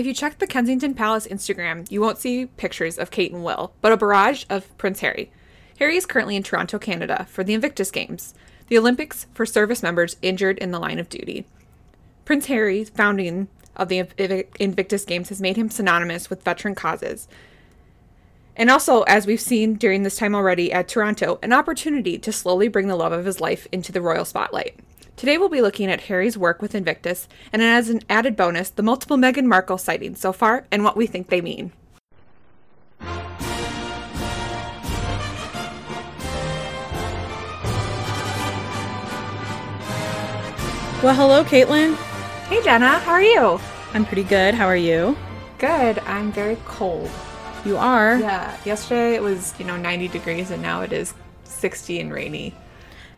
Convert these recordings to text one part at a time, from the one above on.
If you check the Kensington Palace Instagram, you won't see pictures of Kate and Will, but a barrage of Prince Harry. Harry is currently in Toronto, Canada for the Invictus Games, the Olympics for service members injured in the line of duty. Prince Harry's founding of the Invictus Games has made him synonymous with veteran causes. And also, as we've seen during this time already at Toronto, an opportunity to slowly bring the love of his life into the royal spotlight. Today we'll be looking at Harry's work with Invictus, and as an added bonus, the multiple Meghan Markle sightings so far and what we think they mean. Well, hello, Caitlin. Hey Jenna, how are you? I'm pretty good. How are you? Good. I'm very cold. You are? Yeah, yesterday it was, you know, 90 degrees and now it is 60 and rainy.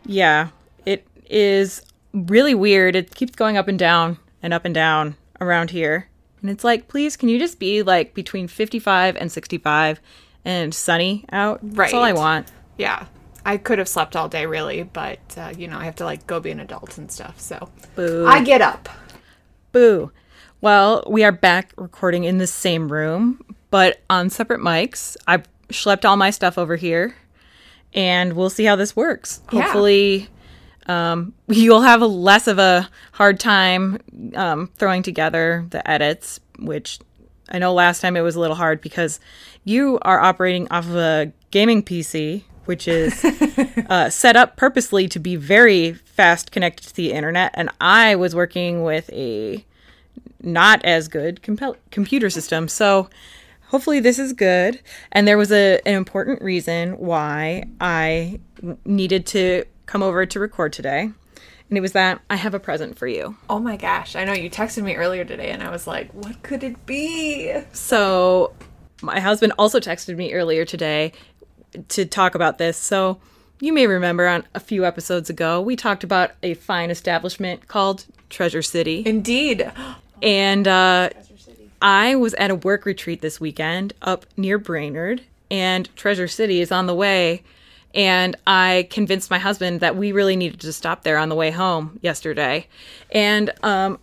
Yeah. It is really weird. It keeps going up and down and up and down around here. And it's like, please, can you just be like between 55 and 65 and sunny out? Right. That's all I want. Yeah. I could have slept all day really, but uh, you know, I have to like go be an adult and stuff. So Boo. I get up. Boo. Well, we are back recording in the same room, but on separate mics. I've schlepped all my stuff over here, and we'll see how this works. Yeah. Um, you'll have a less of a hard time um, throwing together the edits, which I know last time it was a little hard because you are operating off of a gaming PC, which is uh, set up purposely to be very fast connected to the internet, and I was working with a not as good compel- computer system. So hopefully this is good. And there was a, an important reason why I needed to come over to record today. And it was that I have a present for you. Oh my gosh. I know you texted me earlier today and I was like, what could it be? So my husband also texted me earlier today to talk about this. So you may remember on a few episodes ago, we talked about a fine establishment called Treasure City. Indeed. And uh, I was at a work retreat this weekend up near Brainerd, and Treasure City is on the way. And I convinced my husband that we really needed to stop there on the way home yesterday. And um,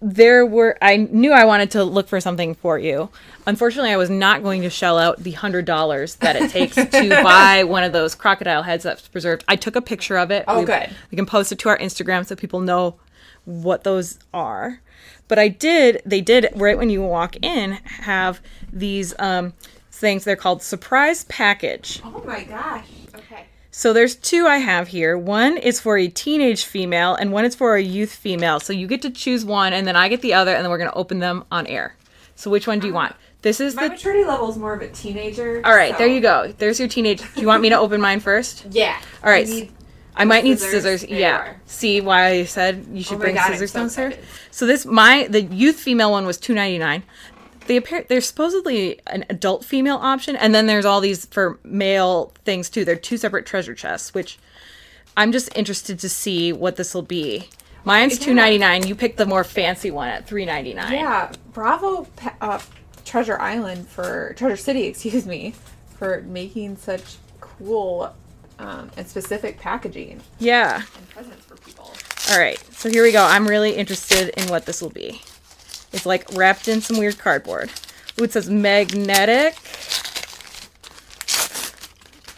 there were, I knew I wanted to look for something for you. Unfortunately, I was not going to shell out the $100 that it takes to buy one of those crocodile heads that's preserved. I took a picture of it. Oh, We- good. We can post it to our Instagram so people know what those are. But I did, they did, right when you walk in, have these um, things. They're called surprise package. Oh my gosh. Okay. So there's two I have here. One is for a teenage female, and one is for a youth female. So you get to choose one, and then I get the other, and then we're going to open them on air. So which one do you ah. want? This is My the. maturity level is more of a teenager. All right, so- there you go. There's your teenage. Do you want me to open mine first? Yeah. All right. I might need scissors. scissors. There you yeah. are. See why I said you oh should Oh bring God, scissors so downstairs? So this my the youth female one was two ninety nine. They appear there's supposedly an adult female option, and then there's all these for male things too. They're two separate treasure chests, which I'm just interested to see what this will be. Mine's two ninety nine. You picked the more fancy one at three ninety nine. Yeah, bravo, uh, Treasure Island for Treasure City, excuse me, for making such cool um, and specific packaging Yeah. and presents for people. All right. So here we go. I'm really interested in what this will be. It's like wrapped in some weird cardboard. Ooh, it says magnetic.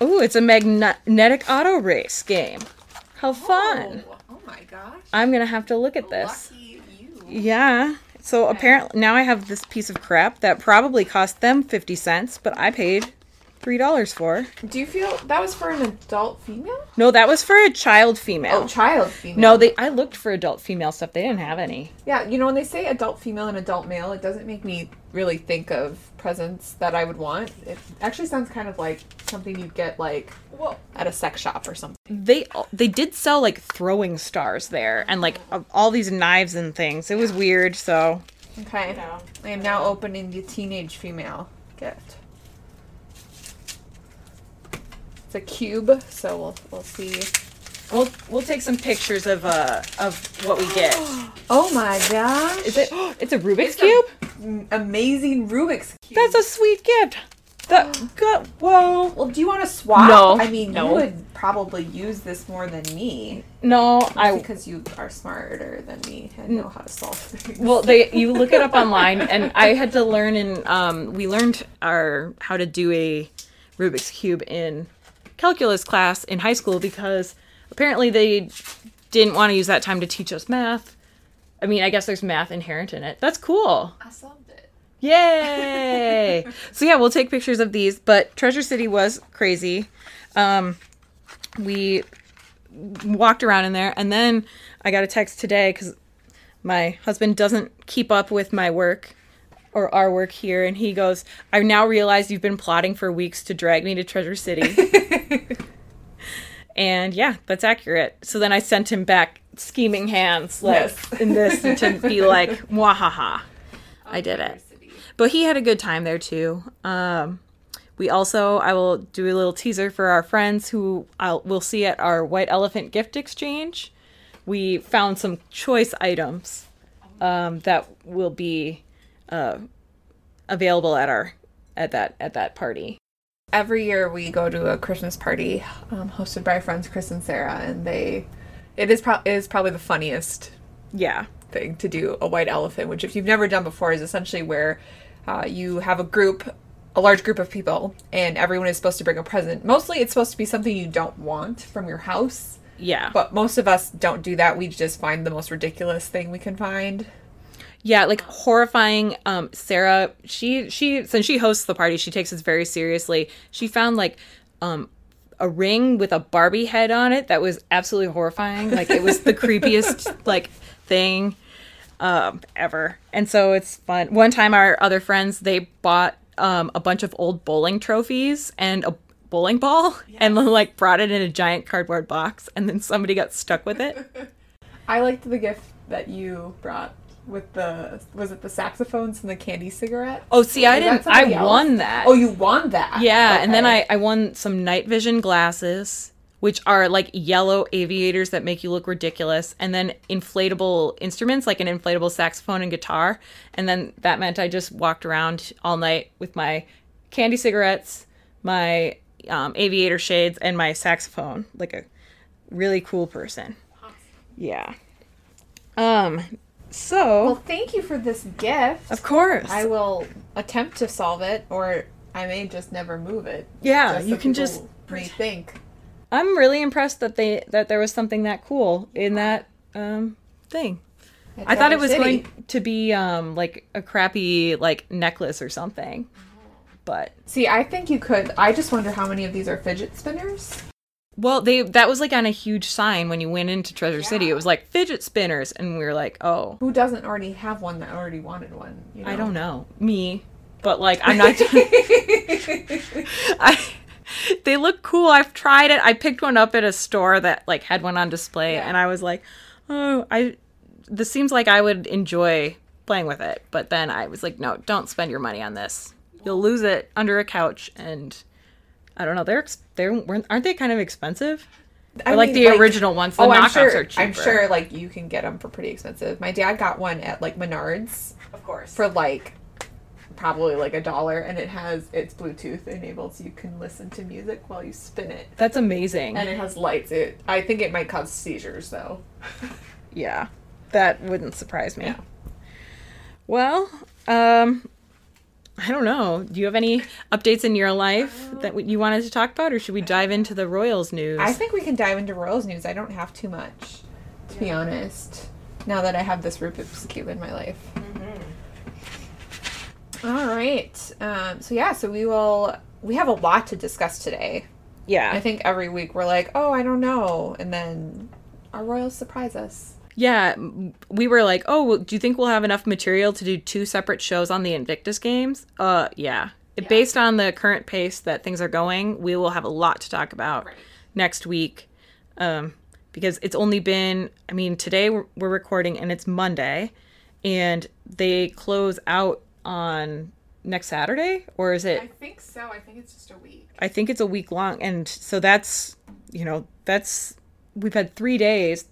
Ooh, it's a magnetic auto race game. How oh, fun. Oh, oh my gosh! I'm going to have to look at this. Yeah. So apparently now I have this piece of crap that probably cost them 50 cents, but I paid $3 for. Do you feel that was for an adult female? No, that was for a child female. Oh, child female. no, they I looked for adult female stuff. They didn't have any. Yeah, you know when they say adult female and adult male, it doesn't make me really think of presents that I would want. It actually sounds kind of like something you'd get like at a sex shop or something. they they did sell like throwing stars there and like all these knives and things. It was weird. So Okay. I am now opening the teenage female gift. It's a cube, so we'll we'll see. we'll we'll take some pictures of uh of what we get. Oh my gosh! Is it? It's a Rubik's cube. Amazing Rubik's cube? That's a sweet gift. That God, whoa. well. Do you want to swap? No. I mean, No. you would probably use this more than me. No, I I because you are smarter than me and know how to solve things. well they you look it up online and I had to learn and um we learned our how to do a Rubik's cube in calculus class in high school because apparently they didn't want to use that time to teach us math. I mean, I guess there's math inherent in it. That's cool. I solved it. Yay! so yeah, we'll take pictures of these. But Treasure City was crazy. Um, we walked around in there, and then I got a text today because my husband doesn't keep up with my work or our work here, and he goes, "I now realize you've been plotting for weeks to drag me to Treasure City." and yeah, that's accurate. So then I sent him back scheming hands, like Yes. in this to be like, "Wahaha." I did it. But he had a good time there too. Um, we also, I will do a little teaser for our friends who I'll, we'll see at our White Elephant gift exchange. We found some choice items um, that will be uh, available at our at that at that party. Every year we go to a Christmas party um, hosted by our friends Chris and Sarah, and they it is pro- it is probably the funniest Yeah, thing to do a white elephant, which if you've never done before is essentially where uh, you have a group, a large group of people, and everyone is supposed to bring a present. Mostly, it's supposed to be something you don't want from your house, yeah, but most of us don't do that. We just find the most ridiculous thing we can find. Yeah. Like horrifying. Um, Sarah, she she since she hosts the party, she takes this very seriously. She found like um a ring with a Barbie head on it that was absolutely horrifying. Like it was the creepiest like thing um ever. And so it's fun. One time our other friends they bought um a bunch of old bowling trophies and a bowling ball and like brought it in a giant cardboard box and then somebody got stuck with it. I liked the gift that you brought with the was it the saxophones and the candy cigarette? Oh, see, I didn't I else? won that. Oh, you won that. Yeah, and then I, I won some night vision glasses, which are like yellow aviators that make you look ridiculous, and then inflatable instruments like an inflatable saxophone and guitar. And then that meant I just walked around all night with my candy cigarettes, my um, aviator shades, and my saxophone, like a really cool person. Yeah. Um. So, Well, thank you for this gift. of course, I will attempt to solve it, or I may just never move it. yeah, just you so can just rethink. I'm really impressed that they that there was something that cool in that um thing. at I thought it was City. going to be um like a crappy like necklace or something. But See, I think you could. I just wonder how many of these are fidget spinners. Well, they that was like on a huge sign when you went into Treasure City. It was like fidget spinners and we were like, "Oh, Who doesn't already have one that already wanted one? You know? I don't know. Me." But like I'm not I they look cool. I've tried it. I picked one up at a store that like had one on display Yeah. and I was like, "Oh, I this seems like I would enjoy playing with it." But then I was like, "No, don't spend your money on this. You'll lose it under a couch and I don't know. They're ex- they're weren't- aren't they kind of expensive? I Or like mean, the original ones. The oh, knockoffs I'm sure. are cheaper. I'm sure, like you can get them for pretty expensive. My dad got one at like Menards Of course. for like probably like a dollar, and it has it's Bluetooth enabled, so you can listen to music while you spin it, That's amazing. and it has lights. It I think it might cause seizures though. Yeah, that wouldn't surprise me. Yeah. Well, um, I don't know. Do you have any updates in your life that you wanted to talk about, or should we dive into the Royals news? I think we can dive into Royals news. I don't have too much, to be honest. Now that I have this Rubik's cube in my life. All right. Um, so yeah, so we will. We have a lot to discuss today. yeah, I think every week we're like, oh, I don't know, and then our Royals surprise us. Yeah. We were like, oh, well, do you think we'll have enough material to do two separate shows on the Invictus games? Uh, yeah. Based on the current pace that things are going, we will have a lot to talk about Right. next week. Um, because it's only been, I mean, today we're, we're recording and it's Monday, and they close out on next Saturday, or is it? I think so. I think it's just a week. I think it's a week long, and so that's you know that's we've had three days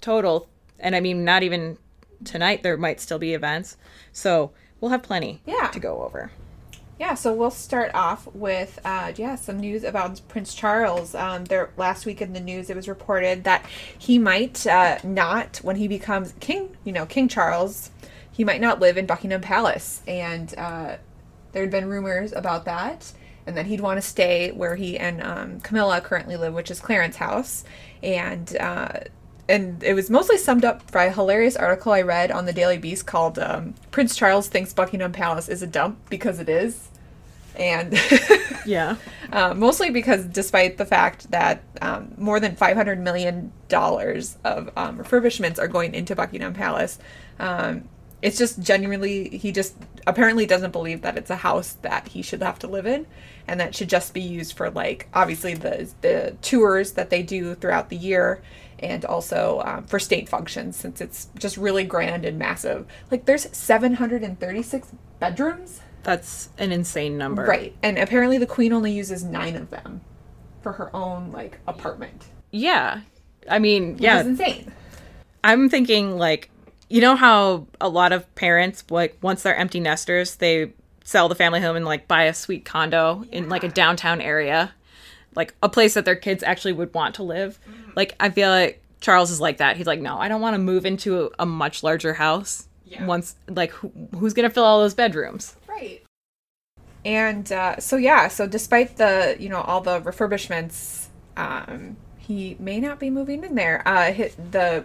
total, and I mean not even tonight there might still be events, so we'll have plenty Yeah. to go over. Yeah, so we'll start off with uh, yeah some news about Prince Charles. Um, there last week in the news, it was reported that he might uh, not, when he becomes king, you know, King Charles, he might not live in Buckingham Palace, and uh, there had been rumors about that, and that he'd want to stay where he and um, Camilla currently live, which is Clarence House, and uh, and it was mostly summed up by a hilarious article I read on the Daily Beast called um, "Prince Charles thinks Buckingham Palace is a dump because it is," and Yeah. uh, mostly because despite the fact that um, more than five hundred million dollars of um, refurbishments are going into Buckingham Palace, um, it's just genuinely he just apparently doesn't believe that it's a house that he should have to live in, and that should just be used for like obviously the the tours that they do throughout the year. And also um, for state functions, since it's just really grand and massive. Like, there's 736 bedrooms. That's an insane number. Right. And apparently the queen only uses nine of them for her own like apartment. Yeah. I mean, yeah. is insane. I'm thinking like you know how a lot of parents like once they're empty nesters, they sell the family home and like buy a sweet condo in like a downtown area, like a place that their kids actually would want to live. Like I feel like Charles is like that. He's like, "No, I don't want to move into a, a much larger house." Yeah. Once like who, who's going to fill all those bedrooms? Right. And uh, so yeah, so despite the you know all the refurbishments, um, he may not be moving in there. Uh, hi the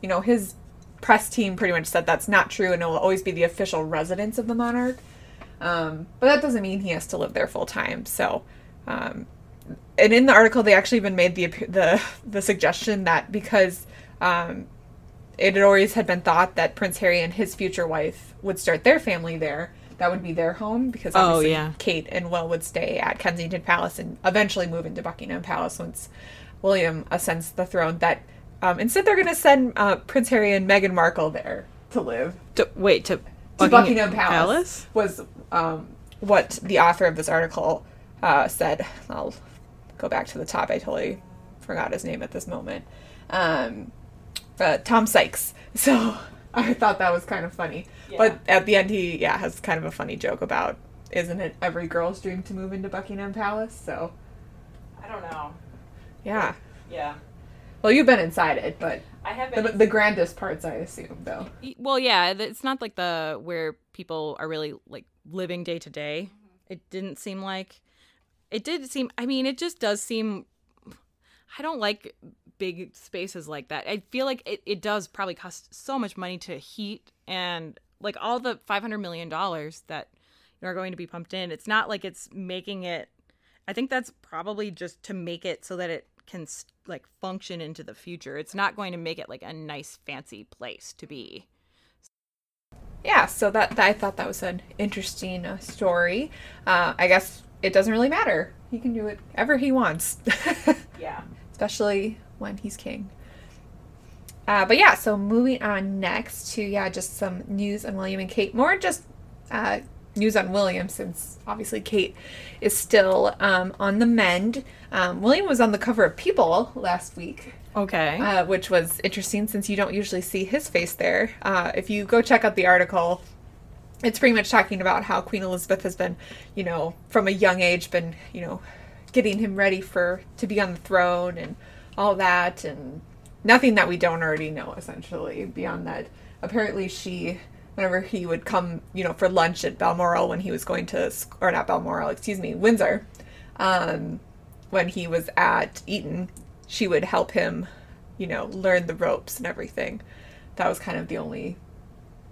you know his press team pretty much said that's not true, and it will always be the official residence of the monarch. Um, but that doesn't mean he has to live there full time. So, um, and in the article, they actually even made the the the suggestion that because um, it had always had been thought that Prince Harry and his future wife would start their family there. That would be their home because Oh, obviously yeah. Kate and Will would stay at Kensington Palace and eventually move into Buckingham Palace once William ascends the throne. That um, instead they're going to send uh, Prince Harry and Meghan Markle there to live To, wait to, to Buckingham, Palace, was um, what the author of this article uh, said. I'll go back to the top. I totally forgot his name at this moment. Um, uh, Tom Sykes. So I thought that was kind of funny. But at the end, he yeah has kind of a funny joke about isn't it every girl's dream to move into Buckingham Palace? So I don't know. yeah. Yeah. Well, you've been inside it, but I have the, the grandest parts, I assume, though. Well, yeah, it's not like the where people are really like living day to day. Mm-hmm. It didn't seem like it did seem I mean, it just does seem I don't like big spaces like that. I feel like it, it does probably cost so much money to heat and like all the 500 million dollars that are going to be pumped in. It's not like it's making it I think that's probably just to make it so that it can like function into the future. It's not going to make it like a nice fancy place to be. yeah so that, that i thought that was an interesting uh, story uh, i guess it doesn't really matter he can do whatever he wants Yeah. especially when he's king uh, but yeah so moving on next to yeah just some news on william and kate more just uh, news on william since obviously kate is still um, on the mend um, william was on the cover of people last week Okay. uh, which was interesting since you don't usually see his face there. Uh, if you go check out the article, it's pretty much talking about how Queen Elizabeth has been, you know, from a young age, been, you know, getting him ready for to be on the throne and all that, and nothing that we don't already know. Essentially, beyond that, apparently she. Whenever he would come, you know, for lunch at Balmoral when he was going to, or not Balmoral, excuse me, Windsor, um, when he was at Eton, she would help him, you know, learn the ropes and everything. That was kind of the only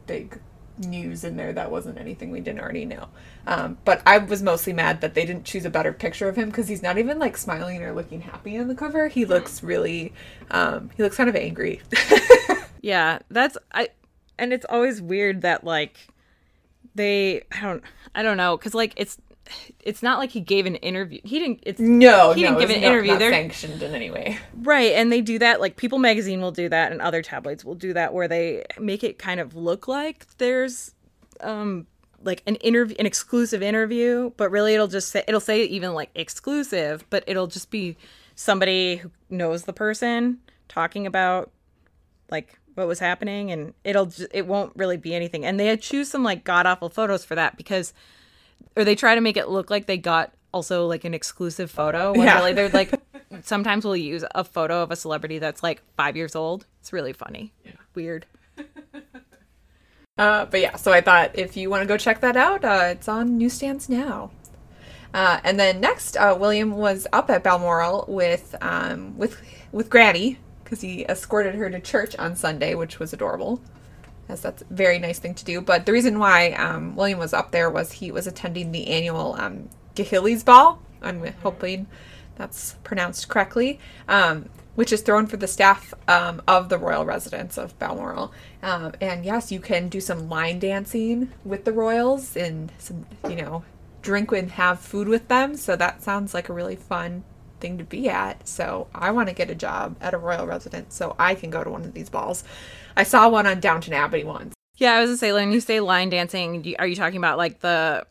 big news in there that wasn't anything we didn't already know. Um, but I was mostly mad that they didn't choose a better picture of him because he's not even like smiling or looking happy on the cover. He looks really, um, he looks kind of angry. yeah, that's I and it's always weird that like they I don't I don't know cuz like it's it's not like he gave an interview. He didn't it's no, He no, didn't give an not- interview. Not They're- sanctioned in any way. right and they do that like People magazine will do that and other tabloids will do that where they make it kind of look like there's um like an interview an exclusive interview, but really it'll just say it'll say even like exclusive, but it'll just be somebody who knows the person talking about like what was happening and it'll it won't really be anything and they choose some like god awful photos for that because or they try to make it look like they got also like an exclusive photo. When Yeah. really they're like sometimes we'll use a photo of a celebrity that's like five years old. It's really funny. yeah. Weird. Uh, but yeah, so I thought if you want to go check that out, uh, it's on newsstands now. Uh, and then next, uh, William was up at Balmoral with um, with with Granny because he escorted her to church on Sunday, which was adorable, as that's a very nice thing to do. But the reason why um, William was up there was he was attending the annual um, Ball. I'm hoping that's pronounced correctly, um, which is thrown for the staff um, of the royal residence of Balmoral. Um, and yes, you can do some line dancing with the royals and some, you know, drink and have food with them. So that sounds like a really fun thing to be at. So I want to get a job at a royal residence so I can go to one of these balls. I saw one on Downton Abbey once. Yeah, I was gonna say when you say line dancing, are you talking about like the?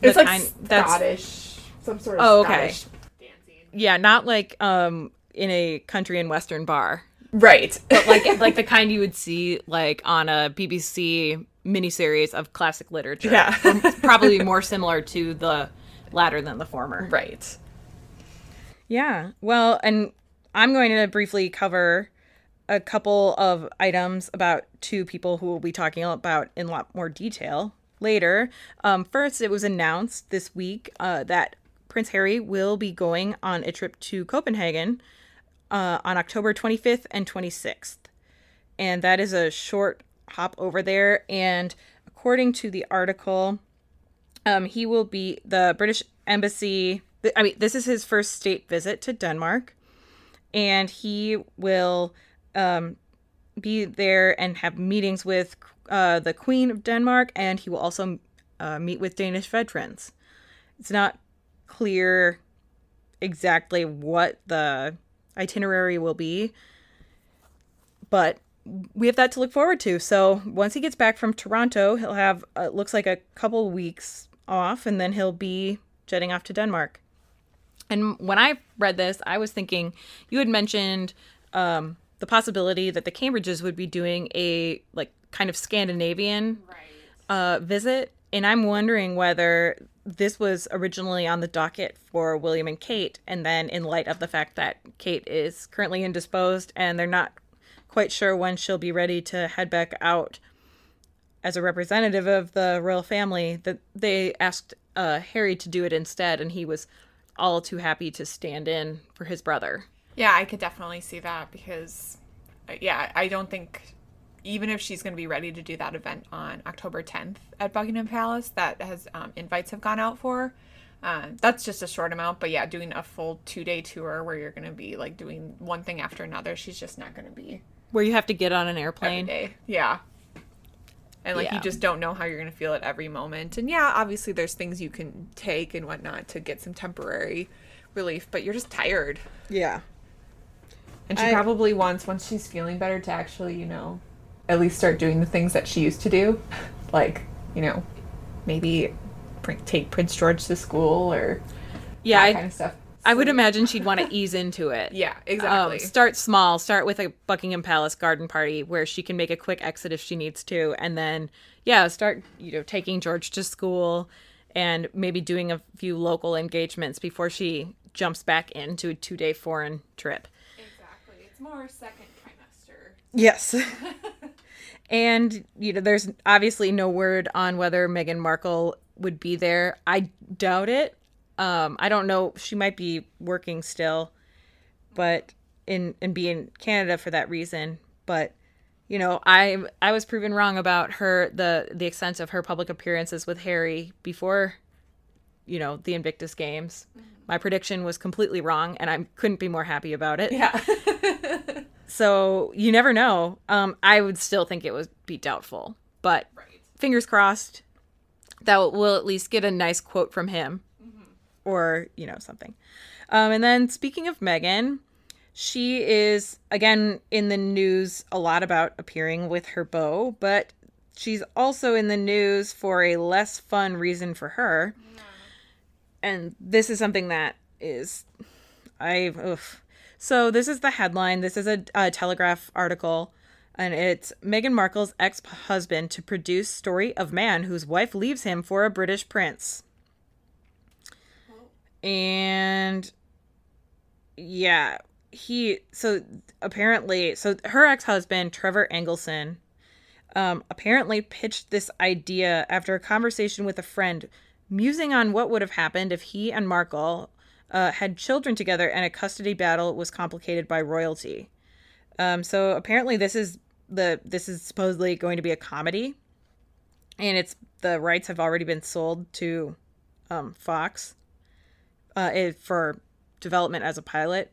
the It's like kind- that's Scottish, some sort of Oh, okay. Scottish dancing. yeah, not like um in a country and western bar, Right. but like like the kind you would see like on a BBC miniseries of classic literature. Yeah. probably more similar to the latter than the former. right. Yeah. Well, and I'm going to briefly cover a couple of items about two people who we'll be talking about in a lot more detail later. Um, first, it was announced this week uh, that Prince Harry will be going on a trip to Copenhagen uh, on October 25th and 26th. And that is a short hop over there. And according to the article, um, he will be the British embassy. I mean, this is his first state visit to Denmark, and he will um, be there and have meetings with uh, the Queen of Denmark, and he will also uh, meet with Danish veterans. It's not clear exactly what the itinerary will be, but we have that to look forward to. So once he gets back from Toronto, he'll have uh, looks like a couple weeks off, and then he'll be jetting off to Denmark. And when I read this, I was thinking you had mentioned um, the possibility that the Cambridges would be doing a like kind of Scandinavian uh, visit, and I'm wondering whether this was originally on the docket for William and Kate, and then in light of the fact that Kate is currently indisposed and they're not quite sure when she'll be ready to head back out as a representative of the royal family, that they asked uh, Harry to do it instead, and he was all too happy to stand in for his brother. Yeah, I could definitely see that because, uh, yeah, I don't think even if she's going to be ready to do that event on October 10th at Buckingham Palace, that has um, invites have gone out for. Uh, that's just a short amount, but yeah, doing a full two day tour where you're going to be like doing one thing after another, she's just not going to be Where you have to get on an airplane. Yeah. And like Yeah. you just don't know how you're going to feel at every moment. And yeah, obviously there's things you can take and whatnot to get some temporary relief, but you're just tired. Yeah. And she I- probably wants, once she's feeling better, to actually, you know, at least start doing the things that she used to do. Like, you know, maybe pr- take Prince George to school or Yeah, that I, kind of stuff. I would imagine she'd want to ease into it. Yeah, Um, exactly. start small. Start with a Buckingham Palace garden party where she can make a quick exit if she needs to, and then yeah, start you know taking George to school and maybe doing a few local engagements before she jumps back into a two day foreign trip. exactly. It's more second trimester. Yes. and you know, there's obviously no word on whether Meghan Markle would be there. I doubt it. Um, I don't know. She might be working still, but in and be in Canada for that reason. But you know, I I was proven wrong about her the the extent of her public appearances with Harry before, you know, the Invictus Games. My prediction was completely wrong, and I couldn't be more happy about it. Yeah. So you never know. Um, I would still think it would be doubtful, but right. fingers crossed that we'll at least get a nice quote from him, or you know something. Um, and then speaking of Meghan, she is again in the news a lot about appearing with her beau, but she's also in the news for a less fun reason for her. And this is something that is I oof. So this is the headline. This is a, a Telegraph article, and it's Meghan Markle's ex-husband to produce story of man whose wife leaves him for a British prince. And yeah, he so apparently so her ex-husband Trevor Engelson um, apparently pitched this idea after a conversation with a friend, musing on what would have happened if he and Markle uh, had children together and a custody battle was complicated by royalty. Um, so apparently, this is the this is supposedly going to be a comedy, and it's the rights have already been sold to um, Fox uh, it, for development as a pilot.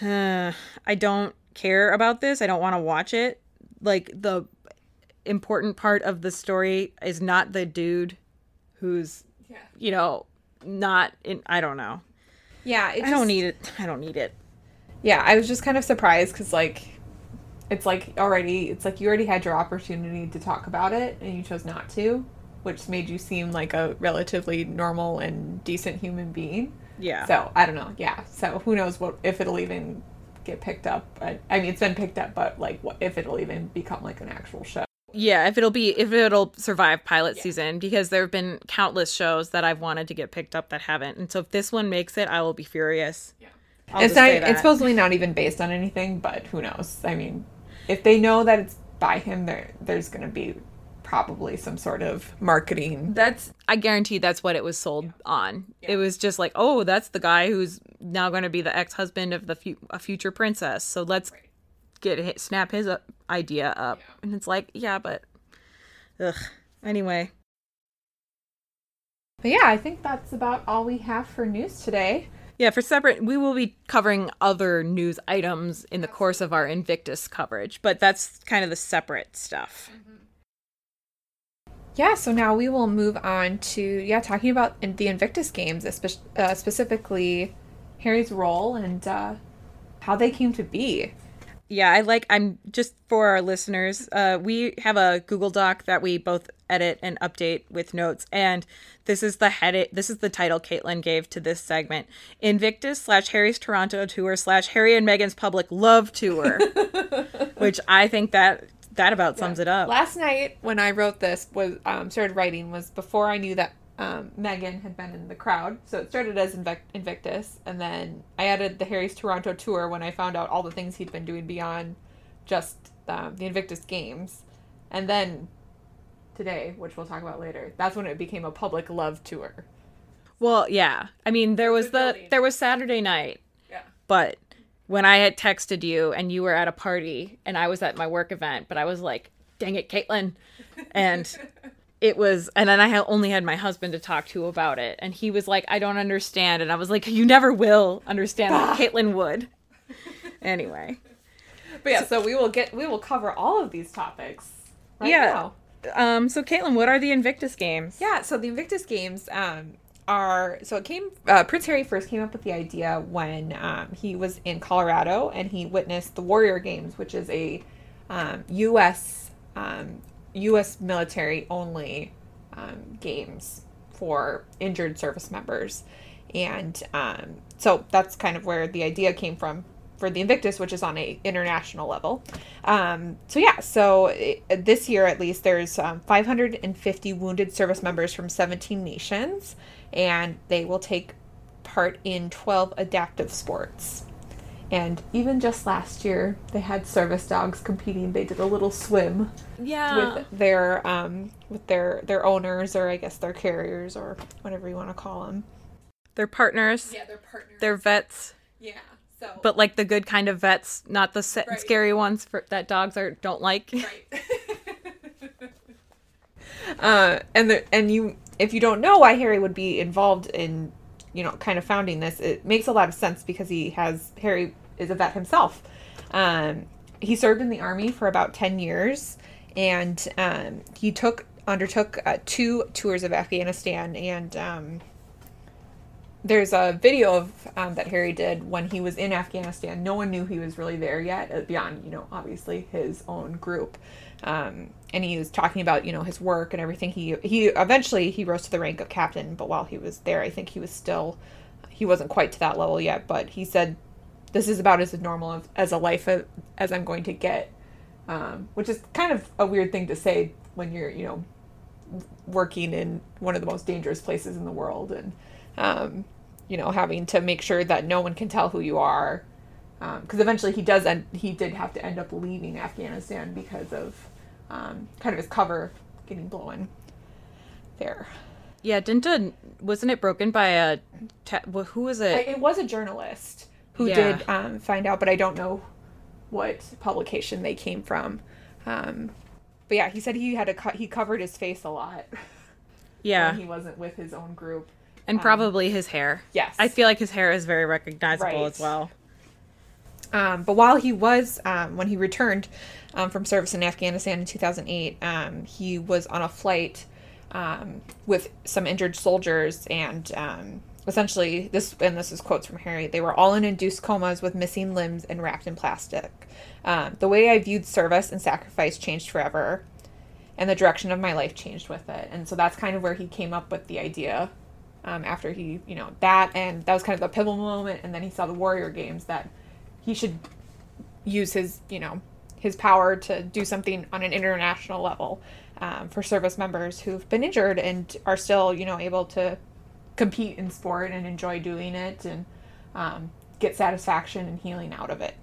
Uh, I don't care about this. I don't want to watch it. Like the important part of the story is not the dude who's Yeah. you know not in I don't know. Yeah, it I don't need it. I don't need it. Yeah, I was just kind of surprised because like, it's like already, it's like you already had your opportunity to talk about it and you chose not to, which made you seem like a relatively normal and decent human being. Yeah. So I don't know. Yeah. So who knows what if it'll even get picked up? I, I mean, it's been picked up, but like, what if it'll even become like an actual show? Yeah, if it'll be if it'll survive pilot season because there have been countless shows that I've wanted to get picked up that haven't. And so if this one makes it, I will be furious. Yeah. I'll it's not. It's supposedly not even based on anything, but who knows? I mean, if they know that it's by him, there there's going to be probably some sort of marketing. That's I guarantee that's what it was sold on. It was just like, "Oh, that's the guy who's now going to be the ex-husband of the fu- a future princess." So let's get hit, snap his uh, idea up. And it's like, "Yeah, but ugh." Anyway, But yeah, I think that's about all we have for news today. Yeah, for separate, we will be covering other news items in the course of our Invictus coverage, but that's kind of the separate stuff. Yeah, so now we will move on to yeah talking about in- the Invictus games, espe- uh, specifically Harry's role and uh, how they came to be. Yeah, I like, I'm just for our listeners, uh, we have a Google Doc that we both edit and update with notes, and this is the head, this is the title Caitlin gave to this segment Invictus slash Harry's Toronto tour slash Harry and Meghan's public love tour, which I think that that about sums it up. Last night when I wrote this was um, started writing was before I knew that um, Meghan had been in the crowd. So it started as Invic- Invictus, and then I added the Harry's Toronto tour when I found out all the things he'd been doing beyond just um, the Invictus games, and then today, which we'll talk about later, that's when it became a public love tour. Well, yeah. I mean, there was the there was Saturday night, Yeah. but when I had texted you and you were at a party and I was at my work event, but I was like, "Dang it, Caitlin," and it was, and then I only had my husband to talk to about it, and he was like, "I don't understand," and I was like, "You never will understand what Caitlin would." Anyway, But yeah, so we will get we will cover all of these topics. Right Yeah. now. um, so Caitlin, what are the Invictus games? Yeah, so the Invictus Games um, are so it came. Uh, Prince Harry first came up with the idea when um, he was in Colorado and he witnessed the Warrior Games, which is a um, U.S. Um, U.S. military only um, games for injured service members, and um, so that's kind of where the idea came from for the Invictus, which is on a international level. Um, so yeah, so it, this year at least, there's um, 550 wounded service members from 17 nations, and they will take part in 12 adaptive sports. And even just last year, they had service dogs competing. They did a little swim Yeah. with their um, with their their owners, or I guess their carriers, or whatever you want to call them. They're partners. Yeah, their partners. They're vets. yeah. So, but like the good kind of vets, not the Right. scary ones for, that dogs are don't like. Right. uh, and the and you, if you don't know why Harry would be involved in, you know, kind of founding this, it makes a lot of sense because he has Harry is a vet himself. Um, he served in the army for about ten years, and um, he took undertook uh, two tours of Afghanistan and. Um, there's a video of um, that Harry did when he was in Afghanistan. No one knew he was really there yet, uh, beyond you know obviously his own group. Um, and he was talking about you know his work and everything. He he eventually he rose to the rank of captain, but while he was there, I think he was still he wasn't quite to that level yet. But he said this is about as normal as a life as, as I'm going to get, um, which is kind of a weird thing to say when you're you know working in one of the most dangerous places in the world and um, you know, having to make sure that no one can tell who you are. Because um, eventually he does end, he did have to end up leaving Afghanistan because of um, kind of his cover getting blown there. Yeah, didn't a, wasn't it broken by a te- who was it? It was a journalist who yeah. did um, find out, but I don't know what publication they came from. Um, but yeah, he said he had a co- he covered his face a lot. Yeah, he wasn't with his own group, and um, probably his hair. Yes, I feel like his hair is very recognizable right. as well. Um, but while he was, um, when he returned um, from service in Afghanistan in 2008, um, he was on a flight um, with some injured soldiers, and um, essentially, this and this is quotes from Harry. They were all in induced comas with missing limbs and wrapped in plastic. the way I viewed service and sacrifice changed forever, and the direction of my life changed with it. And so that's kind of where he came up with the idea. after he, you know, that and that was kind of the pivotal moment, and then he saw the Warrior Games that he should use his you know his power to do something on an international level um, for service members who've been injured and are still you know able to compete in sport and enjoy doing it and um, get satisfaction and healing out of it.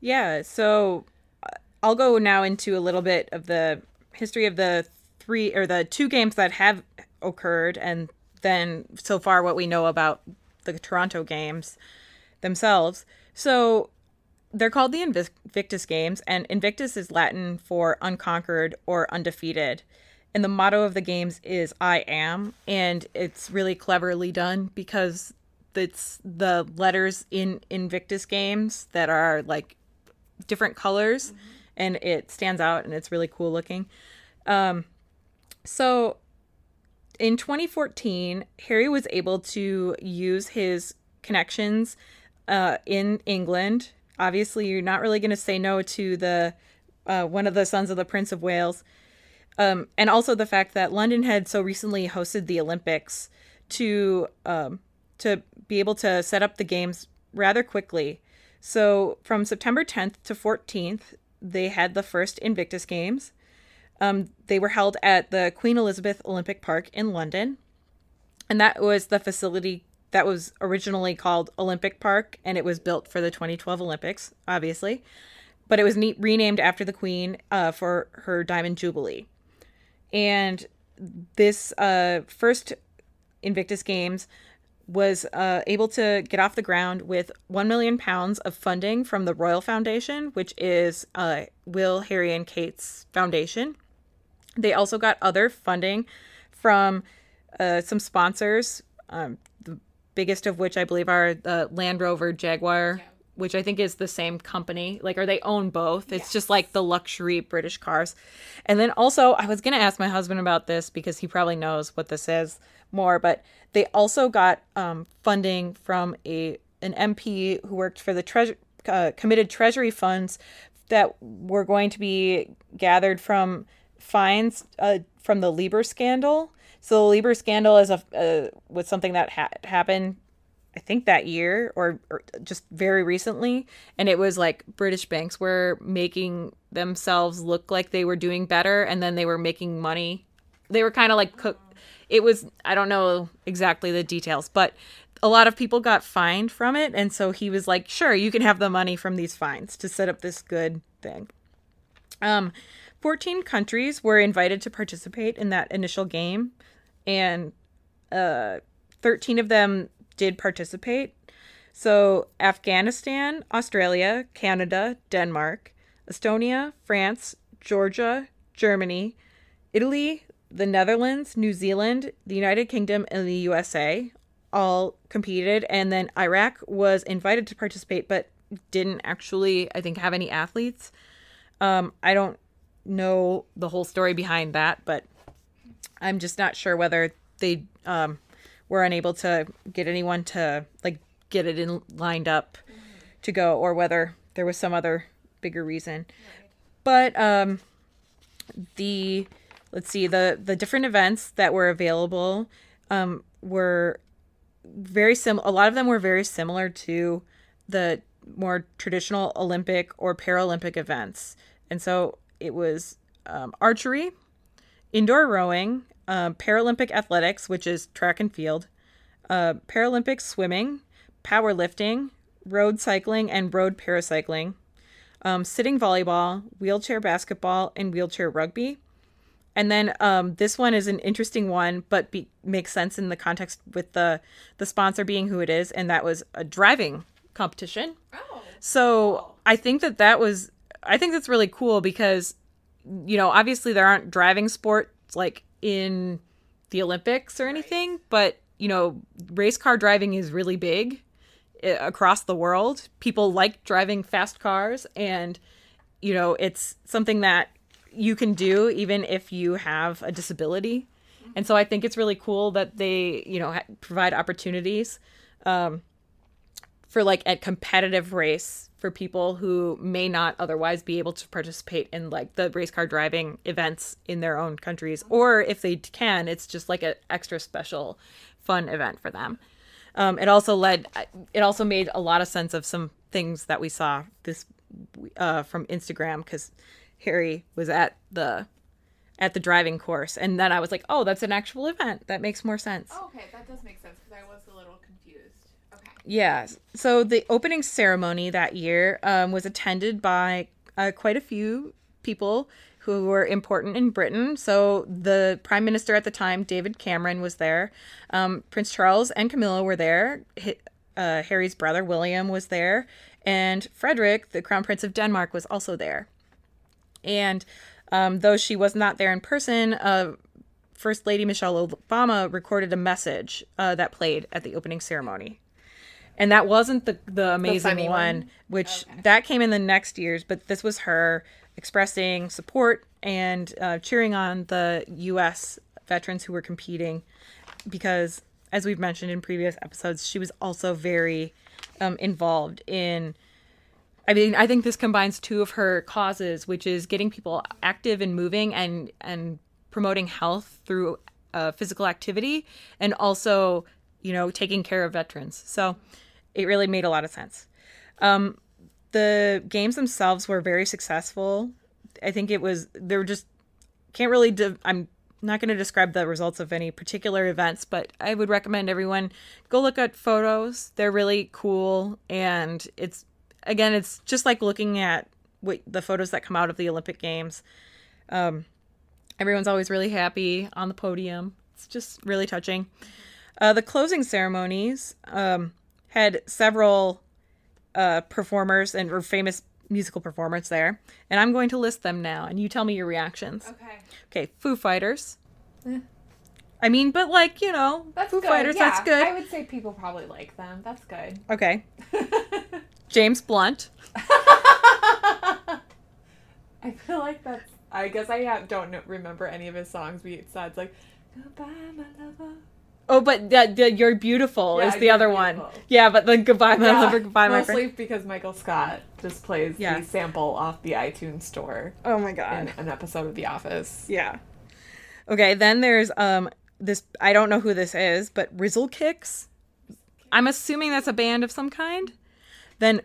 Yeah so uh, i'll go now into a little bit of the history of the three or the two games that have occurred and then so far what we know about the toronto games themselves. So they're called the Invictus Games, and Invictus is Latin for unconquered or undefeated. And the motto of the games is I am, and it's really cleverly done because it's the letters in Invictus games that are like different colors mm-hmm. and it stands out and it's really cool looking. Um, so in 2014, Harry was able to use his connections uh, in England. Obviously, you're not really going to say no to the uh, one of the sons of the Prince of Wales, um, and also the fact that London had so recently hosted the Olympics to um, to be able to set up the games rather quickly. So from September 10th to 14th, they had the first Invictus Games. Um, they were held at the Queen Elizabeth Olympic Park in London, and that was the facility that was originally called Olympic Park and it was built for the 2012 Olympics, obviously. But it was ne- renamed after the Queen uh, for her Diamond Jubilee. And this uh, first Invictus Games was uh, able to get off the ground with 1 million pounds of funding from the Royal Foundation, which is uh, Will, Harry, and Kate's foundation. They also got other funding from uh, some sponsors. Um, biggest of which I believe are the Land Rover Jaguar, yeah. which I think is the same company. Like, or they own both. It's yes. just like the luxury British cars. And then also, I was going to ask my husband about this because he probably knows what this is more, but they also got um, funding from a an MP who worked for the treasure uh, committed treasury funds that were going to be gathered from fines uh, from the Libor scandal. So the Libor scandal is a was something that ha- happened, I think that year or, or just very recently, and it was like British banks were making themselves look like they were doing better, and then they were making money. They were kind of like cook. It was I don't know exactly the details, but a lot of people got fined from it, and so he was like, "Sure, you can have the money from these fines to set up this good thing." Um, 14 countries were invited to participate in that initial game, and uh, 13 of them did participate. So, Afghanistan, Australia, Canada, Denmark, Estonia, France, Georgia, Germany, Italy, the Netherlands, New Zealand, the United Kingdom, and the USA all competed. And then Iraq was invited to participate, but didn't actually, I think, have any athletes. Um, I don't know the whole story behind that, but I'm just not sure whether they um, were unable to get anyone to like get it in lined up to go, or whether there was some other bigger reason. But um, the let's see the the different events that were available um, were very sim. A lot of them were very similar to the more traditional Olympic or Paralympic events, and so it was um, archery, indoor rowing, um, Paralympic athletics, which is track and field, uh, Paralympic swimming, powerlifting, road cycling, and road paracycling, um, sitting volleyball, wheelchair basketball, and wheelchair rugby. And then um, this one is an interesting one, but be- makes sense in the context with the the sponsor being who it is, and that was a driving competition. Oh. So I think that that was I think that's really cool because you know obviously there aren't driving sports like in the Olympics or anything, but you know race car driving is really big eh, across the world. People like driving fast cars, and you know it's something that you can do even if you have a disability. And so I think it's really cool that they you know provide opportunities. Um, for like a competitive race for people who may not otherwise be able to participate in like the race car driving events in their own countries or if they can it's just like an extra special fun event for them. Um, it also led it also made a lot of sense of some things that we saw this uh, from instagram because harry was at the at the driving course and then i was like oh that's an actual event. That makes more sense. Oh, okay, that does make sense because I was a little. Yeah. So the opening ceremony that year um, was attended by uh, quite a few people who were important in Britain. So the prime minister at the time, David Cameron, was there. Um, Prince Charles and Camilla were there. Uh, Harry's brother William was there, and Frederick, the crown prince of Denmark, was also there. And um, though she was not there in person, uh, First Lady Michelle Obama recorded a message uh, that played at the opening ceremony. And that wasn't the the amazing funny one, one? which that came in the next years, but this was her expressing support and uh, cheering on the U.S. veterans who were competing, because as we've mentioned in previous episodes, she was also very um, involved in. I mean, I think this combines two of her causes, which is getting people active and moving and and promoting health through uh, physical activity, and also, you know, taking care of veterans. So, it really made a lot of sense. Um, the games themselves were very successful. I think it was they were just can't really. De- I'm not going to describe the results of any particular events, but I would recommend everyone go look at photos. They're really cool, and it's again, it's just like looking at what the photos that come out of the Olympic Games. Um, everyone's always really happy on the podium. It's just really touching. Uh, the closing ceremonies um, had several uh, performers and or famous musical performers there, and I'm going to list them now, and you tell me your reactions. Okay. Okay, Foo Fighters. I mean, but like you know, That's Foo good. Fighters. yeah, That's good. I would say people probably like them. That's good. Okay. James Blunt. I feel like that's. I guess I have, don't know, remember any of his songs besides like "Goodbye, my lover." Oh, but the, the "You're Beautiful" Yeah, is the other one. Yeah, but the "Goodbye, my Yeah, lover," "Goodbye, my mostly friend." because Michael Scott just plays Yeah. the sample off the iTunes store Oh my in god. an episode of The Office. Yeah. Okay, then there's um this I don't know who this is, but Rizzle Kicks. I'm assuming that's a band of some kind. Then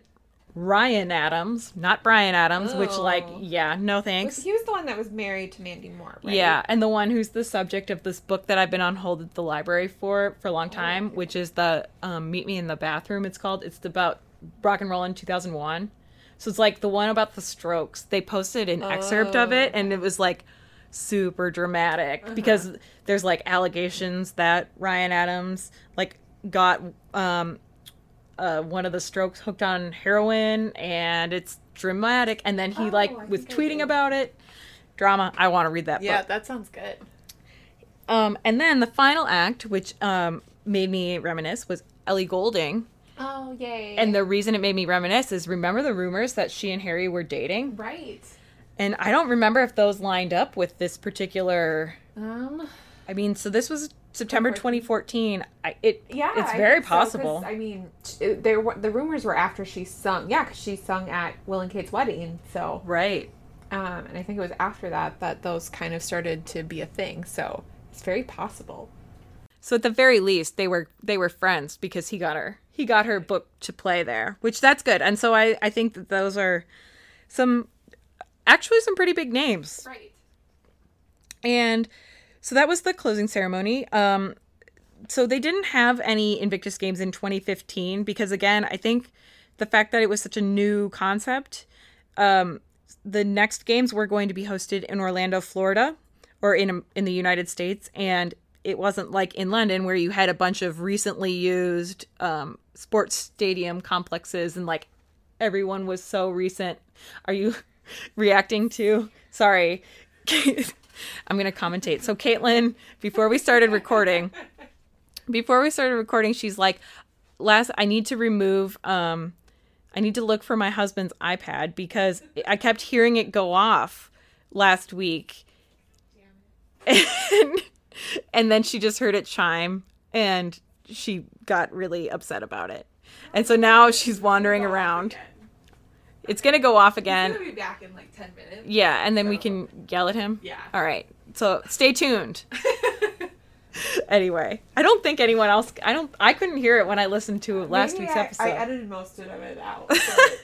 Ryan Adams, not Brian Adams, which like Oh. yeah, no thanks. He was the one that was married to Mandy Moore, right? Yeah, and the one who's the subject of this book that I've been on hold at the library for for a long time, which is the um, Meet Me in the Bathroom. It's called. It's about rock and roll in 2001. So it's like the one about the Strokes. They posted an excerpt of it, and it was like super dramatic because there's like allegations that Ryan Adams like got um uh, one of the strokes hooked on heroin and it's dramatic and then he Oh, like I was tweeting about it drama i want to read that Yeah, book that sounds good. um and then the final act which um made me reminisce was ellie goulding Oh, yay. and the reason it made me reminisce is remember the rumors that she and harry were dating right. and i don't remember if those lined up with this particular Um. i mean so this was september 2014 I, it Yeah, it's I very think so, 'cause, possible I mean, there were the rumors were after she sung. Yeah, because she sung at Will and Kate's wedding. So, right um, and I think it was after that that those kind of started to be a thing. So it's very possible. So at the very least, they were they were friends because he got her he got her book to play there, which that's good. And so I I think that those are some actually some pretty big names. Right. And so that was the closing ceremony. Um, so they didn't have any Invictus games in 2015 because again, I think the fact that it was such a new concept, um, the next games were going to be hosted in Orlando, Florida, or in in the United States, and it wasn't like in London where you had a bunch of recently used um, sports stadium complexes and like everyone was so recent. Are you reacting to? Sorry. I'm going to commentate. So, Caitlin, before we started recording, before we started recording, she's like, last, I need to remove, um, I need to look for my husband's iPad because I kept hearing it go off last week. And, and then she just heard it chime and she got really upset about it. And so now she's wandering around. It's gonna go off again. He's gonna be back in like ten minutes. Yeah, and then we can yell at him. Yeah. All right. So stay tuned. anyway, I don't think anyone else. I don't. I couldn't hear it when I listened to last Maybe week's I, episode. I edited most of it out.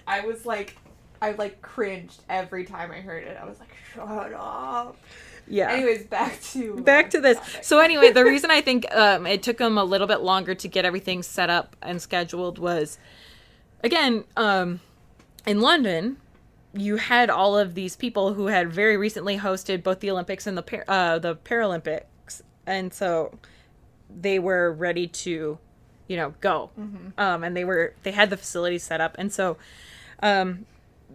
I was like, I like cringed every time I heard it. I was like, shut up. yeah. Anyways, back to Back to this. topic. So anyway, the reason I think um, it took them a little bit longer to get everything set up and scheduled was, again, um, in London, you had all of these people who had very recently hosted both the Olympics and the uh, the Paralympics, and so they were ready to, you know, go. Um, and they were they had the facilities set up, and so. Um,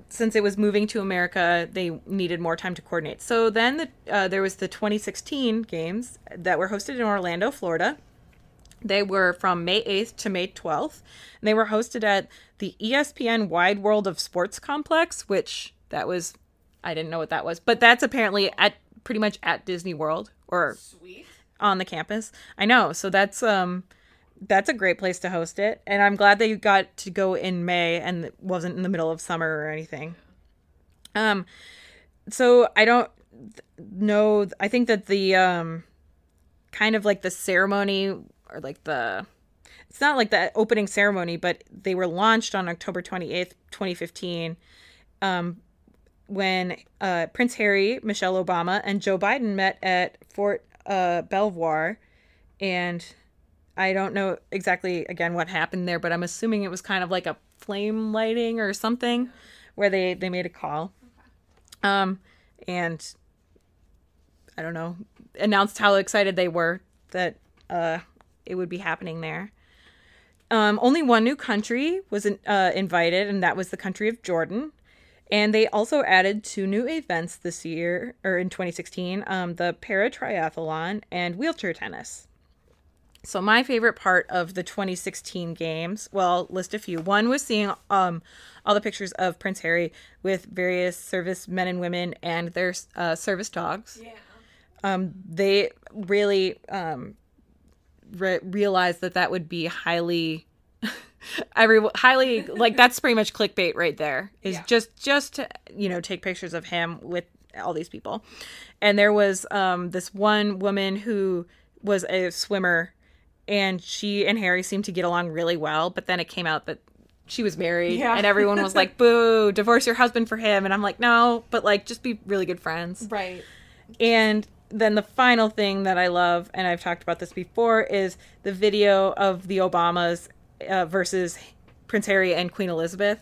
since it was moving to America, they needed more time to coordinate. So then the, uh, there was the 2016 games that were hosted in Orlando, Florida. They were from May 8th to May 12th. And they were hosted at the ESPN Wide World of Sports Complex, which that was, I didn't know what that was, but that's apparently at pretty much at Disney World or Sweet. on the campus. I know. So that's um that's a great place to host it. And I'm glad that you got to go in May and it wasn't in the middle of summer or anything. Um so I don't th- know I think that the um kind of like the ceremony or like the it's not like the opening ceremony, but they were launched on October 28th, 2015. Um when uh, Prince Harry, Michelle Obama, and Joe Biden met at Fort uh, Belvoir, and I don't know exactly again what happened there, but I'm assuming it was kind of like a flame lighting or something, where they they made a call, um, and I don't know, announced how excited they were that uh, it would be happening there. Um, only one new country was uh, invited, and that was the country of Jordan. And they also added two new events this year, or in 2016, um, the para triathlon and wheelchair tennis. So my favorite part of the 2016 games, well, list a few. One was seeing um, all the pictures of Prince Harry with various service men and women and their uh, service dogs. Yeah. Um, they really um, re- realized that that would be highly every highly like that's pretty much clickbait right there is Yeah. just just to, you know take pictures of him with all these people and there was um this one woman who was a swimmer and she and harry seemed to get along really well but then it came out that she was married Yeah. and everyone was like boo divorce your husband for him and i'm like no but like just be really good friends Right. and then the final thing that I love, and I've talked about this before, is the video of the Obamas uh, versus Prince Harry and Queen Elizabeth.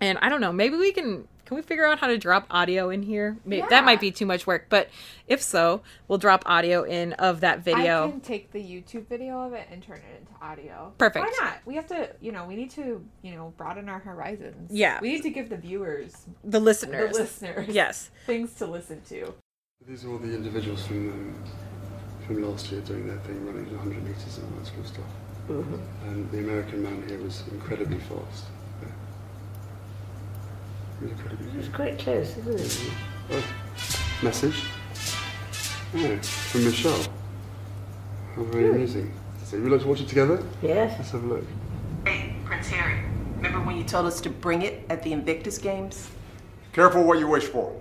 And I don't know, maybe we can can we figure out how to drop audio in here? Maybe, Yeah. That might be too much work, but if so, we'll drop audio in of that video. I can take the YouTube video of it and turn it into audio. Perfect. Why not? We have to, you know, we need to, you know, broaden our horizons. Yeah. We need to give the viewers, The listeners, the listeners, yes, things to listen to. These are all the individuals from um, from last year doing their thing, running 100 meters and all that sort of stuff. And the American man here was incredibly fast. Yeah. He was incredibly It's fast. quite close, isn't it? Oh, message? Oh, from Michelle. How very amusing. So we like to watch it together? Yes. Let's have a look. Hey, Prince Harry. Remember when you told us to bring it at the Invictus Games? Careful what you wish for.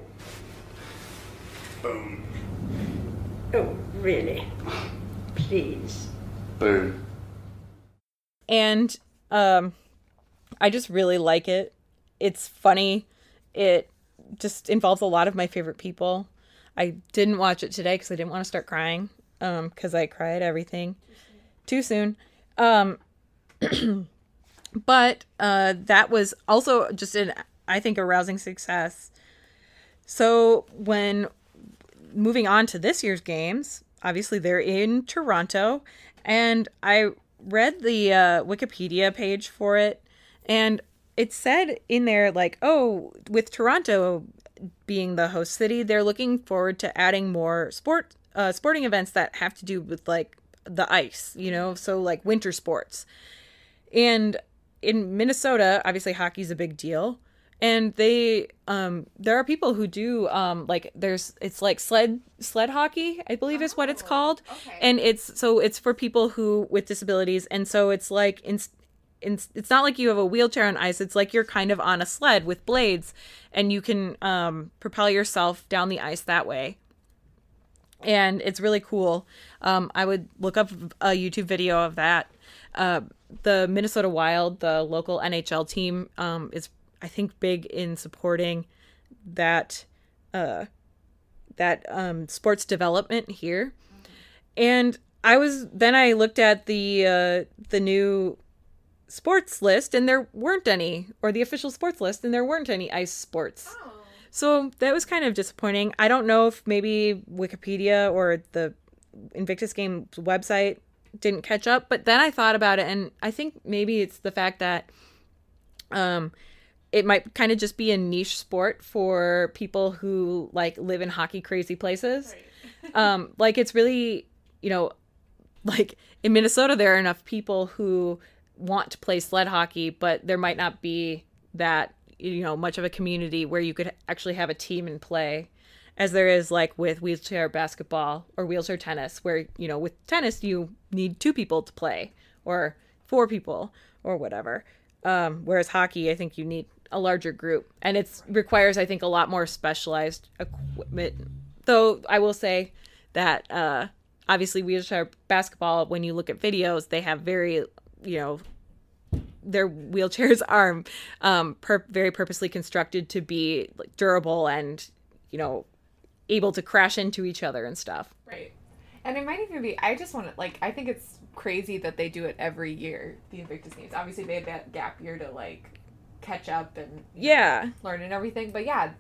Oh, really? Please. Boom. and um, I just really like it. It's funny. It just involves a lot of my favorite people. I didn't watch it today because I didn't want to start crying. Um, because I cry at everything. too soon. Um, but uh, that was also just an, I think, a rousing success. So when moving on to this year's games, obviously they're in Toronto, and I read the uh, Wikipedia page for it, and it said in there like, oh, with Toronto being the host city, they're looking forward to adding more sport uh, sporting events that have to do with like the ice, you know, so like winter sports. And in Minnesota, obviously hockey's a big deal. And they um there are people who do um like there's it's like sled sled hockey, I believe is what it's called. And it's so it's for people who with disabilities and so it's like in, in it's not like you have a wheelchair on ice, it's like you're kind of on a sled with blades and you can um propel yourself down the ice that way and it's really cool. Um, I would look up a YouTube video of that. Uh, the Minnesota Wild, the local NHL team, um, is I think big in supporting that uh, that um, sports development here. And I was then I looked at the uh, the new sports list, and there weren't any, or the official sports list, and there weren't any ice sports. So that was kind of disappointing. I don't know if maybe Wikipedia or the Invictus Games website didn't catch up, but then I thought about it and I think maybe it's the fact that um it might kind of just be a niche sport for people who like live in hockey crazy places. um like it's really, you know, like in Minnesota there are enough people who want to play sled hockey, but there might not be that you know much of a community where you could actually have a team and play as there is like with wheelchair basketball or wheelchair tennis where you know with tennis you need two people to play or four people or whatever um, whereas hockey i think you need a larger group and it requires i think a lot more specialized equipment though i will say that uh, obviously wheelchair basketball when you look at videos they have very you know their wheelchairs are um, per- very purposely constructed to be like, durable and you know able to crash into each other and stuff. Right. And it might even be, I just want to, like, I think it's crazy that they do it every year, the Invictus Games. Obviously, they have that gap year to, like, catch up and Yeah. learn and everything. But yeah,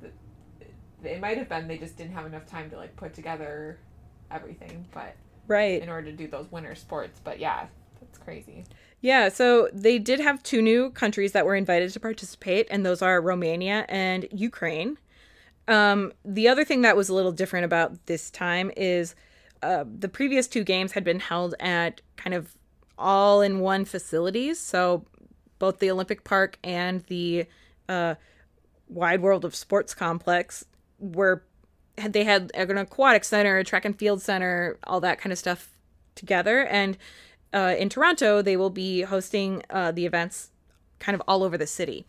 it might have been they just didn't have enough time to, like, put together everything. But Right. in order to do those winter sports. But yeah, that's crazy. Yeah, so they did have two new countries that were invited to participate, and those are Romania and Ukraine. Um, the other thing that was a little different about this time is uh, the previous two games had been held at kind of all in one facilities. So both the Olympic Park and the uh, Wide World of Sports complex were they had an aquatic center, a track and field center, all that kind of stuff together. And uh, in Toronto, they will be hosting uh, the events kind of all over the city.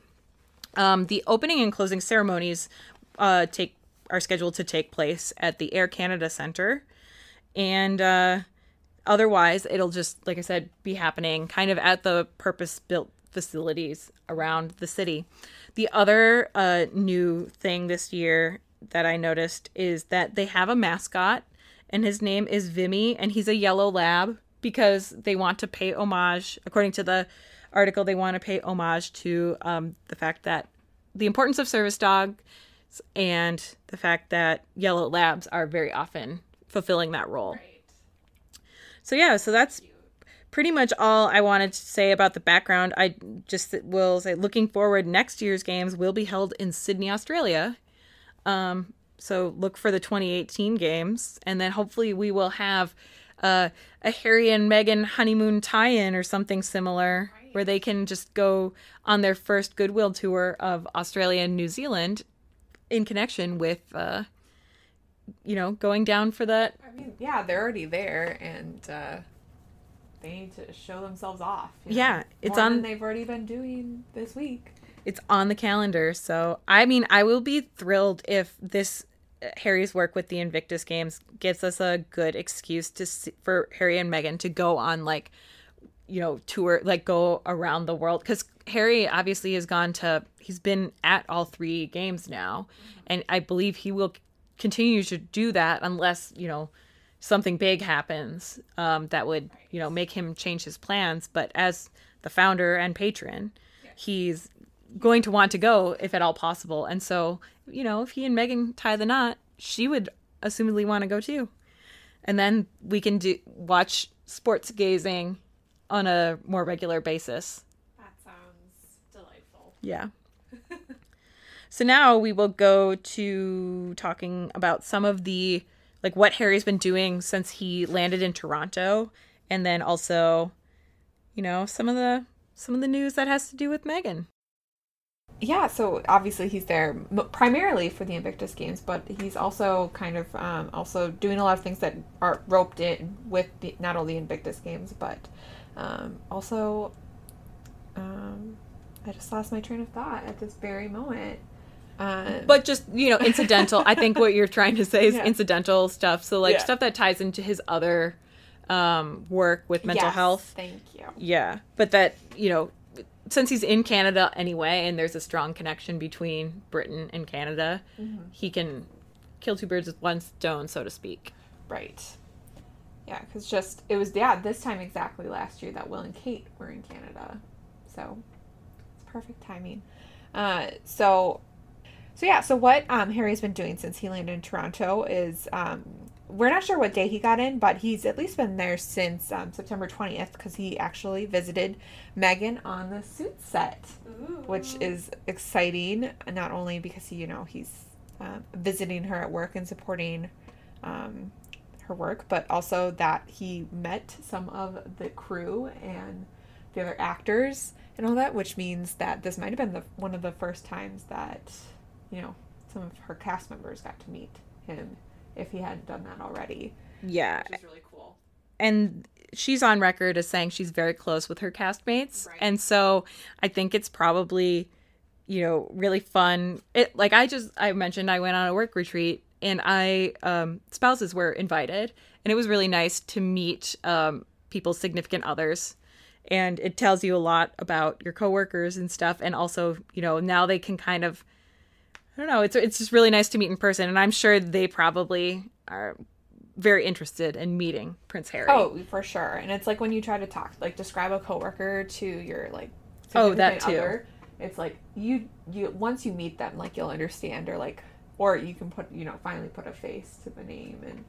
Um, the opening and closing ceremonies uh, take are scheduled to take place at the Air Canada Center, and uh, otherwise, it'll just like I said, be happening kind of at the purpose-built facilities around the city. The other uh, new thing this year that I noticed is that they have a mascot, and his name is Vimy, and he's a yellow lab because they want to pay homage, according to the article, they want to pay homage to um, the fact that the importance of service dogs and the fact that yellow labs are very often fulfilling that role. So yeah, so that's pretty much all I wanted to say about the background. I just will say, looking forward, next year's games will be held in Sydney, Australia. Um, so look for the 2018 games, and then hopefully we will have uh, a Harry and Meghan honeymoon tie-in or something similar, where they can just go on their first goodwill tour of Australia and New Zealand, in connection with, uh, you know, going down for that. I mean, yeah, they're already there and uh, they need to show themselves off. you know, Yeah, it's more on- they've already been doing this week. It's on the calendar, so I mean, I will be thrilled if this uh, Harry's work with the Invictus Games gives us a good excuse to see, for Harry and Meghan to go on like, you know, tour like go around the world because Harry obviously has gone to he's been at all three games now, and I believe he will continue to do that unless you know something big happens um, that would you know make him change his plans. But as the founder and patron, he's going to want to go if at all possible. And so you know if he and Meghan tie the knot, she would assumedly want to go too. And then we can do watch sports gazing on a more regular basis. That sounds delightful. Yeah. so now we will go to talking about some of the like what Harry's been doing since he landed in Toronto and then also you know some of the some of the news that has to do with Meghan. Yeah, so obviously he's there primarily for the Invictus Games, but he's also kind of um, also doing a lot of things that are roped in with the, not only Invictus Games, but um, also um, I just lost my train of thought at this very moment. Uh, But just, you know, incidental. I think what you're trying to say is Yeah. incidental stuff. So like Yeah. stuff that ties into his other um work with mental yes, health. Thank you. Yeah, but that you know, since he's in Canada anyway, and there's a strong connection between Britain and Canada, he can kill two birds with one stone, so to speak. Right. Yeah, because just it was yeah this time exactly last year that Will and Kate were in Canada, so it's perfect timing. Uh, so, so yeah, so what um, Harry's been doing since he landed in Toronto is um, we're not sure what day he got in, but he's at least been there since um, September twentieth because he actually visited Meghan on the Suits set, which is exciting. Not only because he you know he's um, visiting her at work and supporting um, her work, but also that he met some of the crew and the other actors and all that, which means that this might have been the one of the first times that you know some of her cast members got to meet him if he hadn't done that already. Yeah, Which is really cool. and she's on record as saying she's very close with her castmates, Right. and so I think it's probably you know really fun. It like I just I mentioned I went on a work retreat and I um, spouses were invited, and it was really nice to meet um, people's significant others. And it tells you a lot about your coworkers and stuff, and also, you know, now they can kind of I don't know. It's it's just really nice to meet in person, and I'm sure they probably are very interested in meeting Prince Harry. Oh, for sure. And it's like when you try to talk, like describe a coworker to your like Oh, that too. other, it's like you you once you meet them, like you'll understand, or like or you can put you know finally put a face to the name and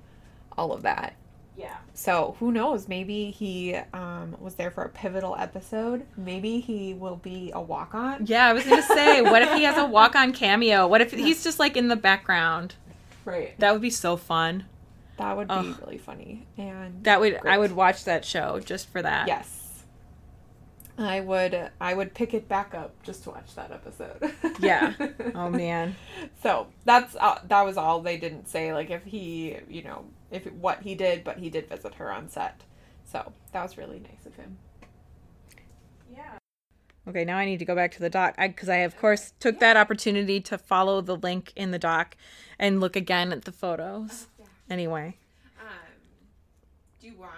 all of that. Yeah. So who knows? Maybe he um, was there for a pivotal episode. Maybe he will be a walk on. Yeah, I was gonna say, what if he has a walk-on cameo? What if he's just like in the background? Right. That would be so fun. That would be Ugh. really funny. And That would I would watch that show just for that. yes. I would I would pick it back up just to watch that episode. Yeah. Oh man. So that's uh, that was all they didn't say. Like if he, you know, if what he did, but he did visit her on set. So that was really nice of him. Yeah. Okay, now I need to go back to the doc because I, of course, took that opportunity to follow the link in the doc and look again at the photos. Anyway, Um, do you want?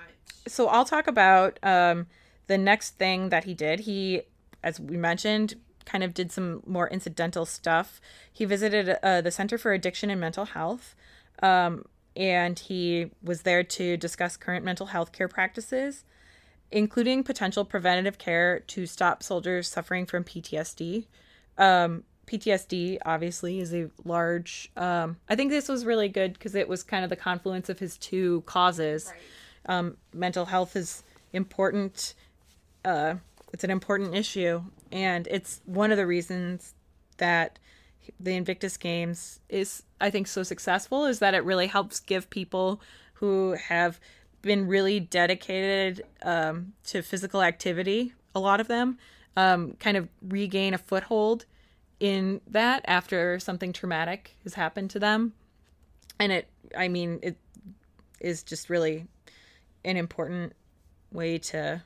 so I'll talk about um, the next thing that he did. He, as we mentioned, kind of did some more incidental stuff. He visited uh, the Center for Addiction and Mental Health, um, and he was there to discuss current mental health care practices, including potential preventative care to stop soldiers suffering from PTSD. Um, PTSD obviously is a large. Um, I think this was really good because it was kind of the confluence of his two causes. Um, mental health is important. Uh, it's an important issue, and it's one of the reasons that the Invictus Games is, I think, so successful is that it really helps give people who have been really dedicated um, to physical activity, a lot of them, um, kind of regain a foothold in that after something traumatic has happened to them. And it, I mean, it is just really an important way to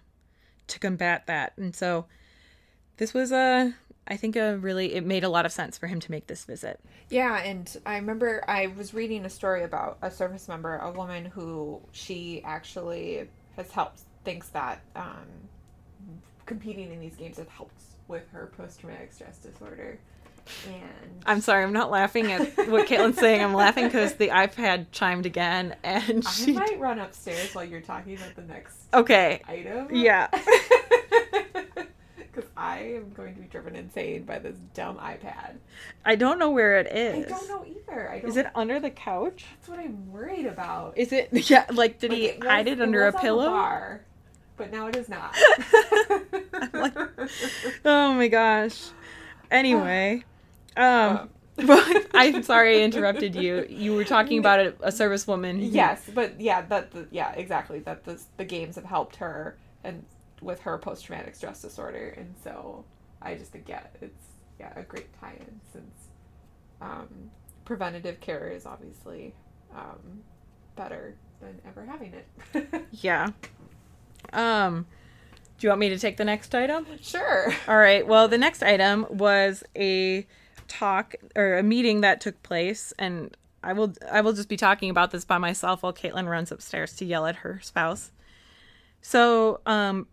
to combat that. And so this was a I think a really it made a lot of sense for him to make this visit. Yeah, and I remember I was reading a story about a service member, a woman who she actually has helped, thinks that um, competing in these games has helped with her post traumatic stress disorder. And I'm sorry, I'm not laughing at what Caitlin's saying. I'm laughing because the iPad chimed again, and I she. might run upstairs while you're talking about the next Okay. item. Yeah. Because I am going to be driven insane by this dumb iPad. I don't know where it is. I don't know either. I don't, Is it under the couch? That's what I'm worried about. Is it? Yeah. Like, did Like, he was- hide it under a was on the pillow? bar, but now it is not. like- Oh my gosh. Anyway, um, Uh, I'm sorry I interrupted you. You were talking about a, a servicewoman. who- yes, but yeah, that the, yeah, exactly. That the the games have helped her and with her post traumatic stress disorder, and so I just think yeah, it's yeah a great tie-in since um, preventative care is obviously um, better than ever having it. Yeah. Um, do you want me to take the next item? sure. All right. Well, the next item was a talk or a meeting that took place, and I will I will just be talking about this by myself while Caitlin runs upstairs to yell at her spouse. So, um,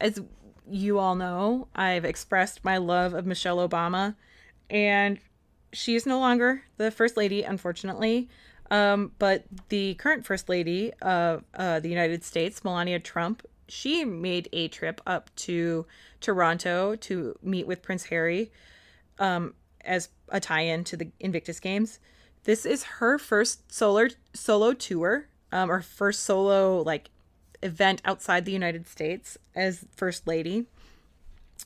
as you all know, I've expressed my love of Michelle Obama, and she is no longer the first lady, unfortunately. Um, but the current first lady of uh, the United States, Melania Trump, she made a trip up to Toronto to meet with Prince Harry um, as a tie-in to the Invictus Games. This is her first solo solo tour, um, or first solo like event outside the United States as first lady.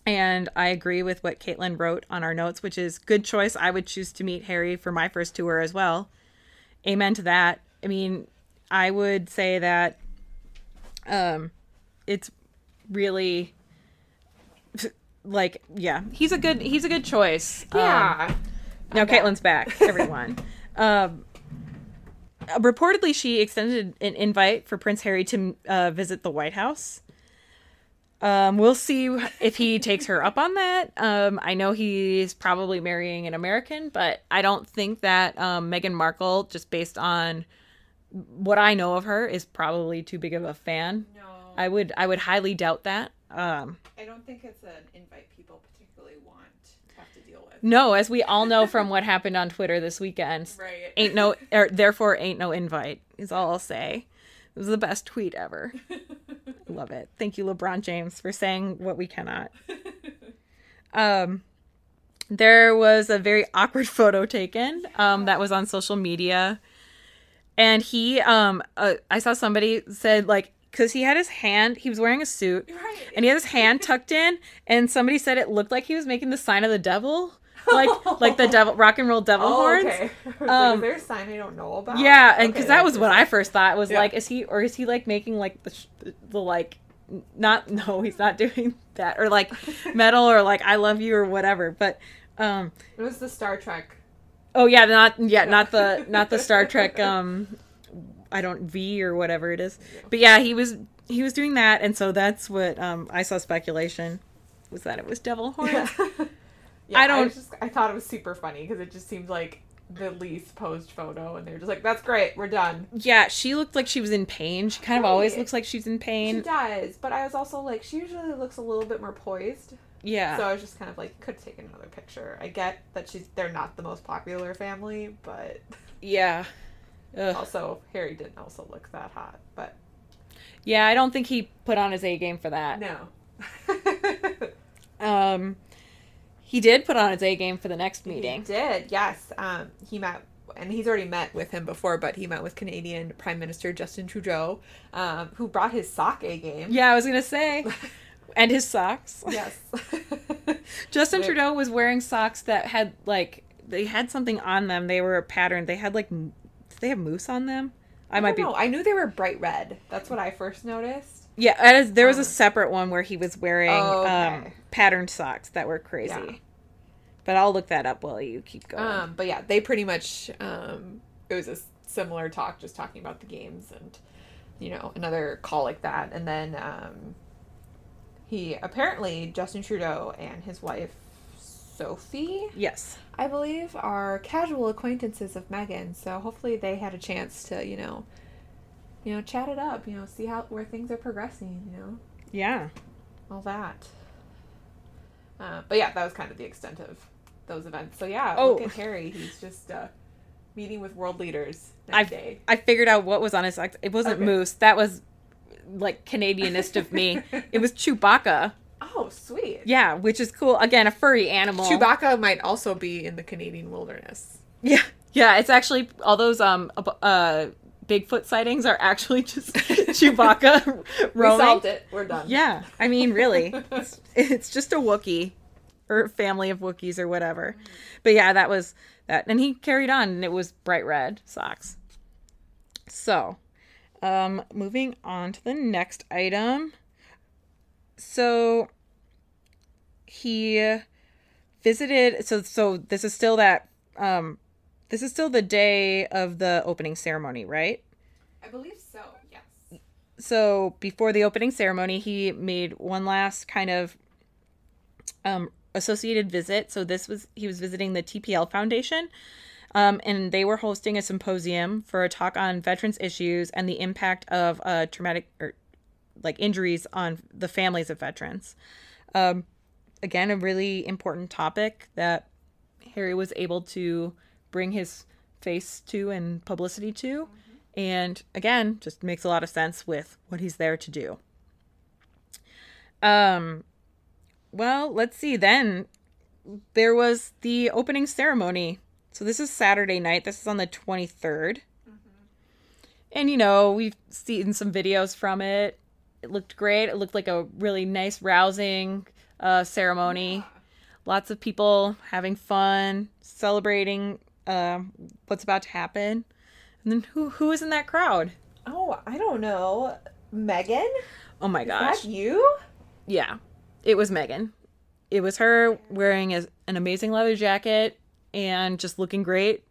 And I agree with what Caitlin wrote on our notes, which is good choice. I would choose to meet Harry for my first tour as well. Amen to that. I mean, I would say that um it's really like yeah, he's a good he's a good choice. Um, Yeah. now Caitlin's back, everyone. um, reportedly, she extended an invite for Prince Harry to uh, visit the White House. Um, we'll see if he takes her up on that. Um, I know he's probably marrying an American, but I don't think that um, Meghan Markle, just based on what I know of her, is probably too big of a fan. no, I would I would highly doubt that. Um, I don't think it's an invite people particularly want to have to deal with. No, as we all know from what happened on Twitter this weekend, Right. ain't no or therefore ain't no invite is all I'll say. It was the best tweet ever. Love it. Thank you, LeBron James, for saying what we cannot. Um there was a very awkward photo taken um that was on social media. And he um uh, I saw somebody said like cuz he had his hand he was wearing a suit Right. and he had his hand tucked in and somebody said it looked like he was making the sign of the devil like like the devil rock and roll devil Oh, horns okay. Was like, Um, is there a sign I don't know about? yeah, and Okay, because that was what I first thought was Yeah. like, is he or is he like making like the, sh- the like, not no, he's not doing that or like metal or like I love you or whatever. But um, It was the Star Trek. oh yeah, not yeah, not the not the Star Trek um, I don't V or whatever it is. But yeah, he was he was doing that, and so that's what um I saw speculation was that it was devil horns. Yeah, I I don't- was just I thought it was super funny because it just seemed like the least posed photo, and they were just like, "That's great, we're done." yeah, she looked like she was in pain. She kind of always looks like she's in pain. She does, but I was also like, she usually looks a little bit more poised. Yeah. So I was just kind of like, could take another picture. I get that she's they're not the most popular family, but yeah. Ugh. also Harry didn't also look that hot. But Yeah, I don't think he put on his A game for that. no. Um, he did put on his A game for the next meeting. He did, yes. Um, he met, and he's already met with him before, but he met with Canadian Prime Minister Justin Trudeau, um, who brought his sock A game. Yeah, I was gonna say, and his socks. Yes. Justin Wait. Trudeau was wearing socks that had like they had something on them. They were patterned. They had like did they have moose on them? I, I might be. know. I knew they were bright red. That's what I first noticed. Yeah, as- there was a Um, separate one where he was wearing Oh, um, okay. Patterned socks that were crazy. Yeah. But I'll look that up while you keep going. Um, but yeah, they pretty much um, it was a similar talk, just talking about the games and you know another call like that, and then um, he apparently Justin Trudeau and his wife Sophie, yes. I believe, are casual acquaintances of Meghan. So hopefully they had a chance to you know, you know, chat it up, you know, see how where things are progressing, you know, Yeah. all that. Uh, but yeah, that was kind of the extent of those events. So yeah, Oh. look at Harry. He's just uh, meeting with world leaders I day. I figured out what was on his it wasn't Okay. moose. That was like Canadianist of me. it was Chewbacca. Oh, sweet. Yeah, which is cool. Again, a furry animal. Chewbacca might also be in the Canadian wilderness. Yeah. Yeah, it's actually all those um uh Bigfoot sightings are actually just Chewbacca We solved it. We're done. Yeah, I mean, really, it's, it's just a Wookiee or family of Wookiees or whatever. But yeah, that was that, and he carried on, and it was bright red socks. So, um, moving on to the next item. So he visited. So so this is still that. Um, this is still the day of the opening ceremony, right? I believe so. Yes. so before the opening ceremony, he made one last kind of um, associated visit. So this was he was visiting the TPL Foundation, um, and they were hosting a symposium for a talk on veterans issues and the impact of uh, traumatic or like injuries on the families of veterans. Um, again, a really important topic that Harry was able to bring his face to and publicity to. And again, just makes a lot of sense with what he's there to do. Um well, let's see then there was the opening ceremony. So this is Saturday night. This is on the 23rd. And you know, we've seen some videos from it. It looked great. It looked like a really nice rousing uh ceremony. Lots of people having fun, celebrating um what's about to happen. And then who who is in that crowd? Oh, I don't know. Meghan? Oh my Is gosh. that you? Yeah. It was Meghan. It was her wearing a, an amazing leather jacket and just looking great.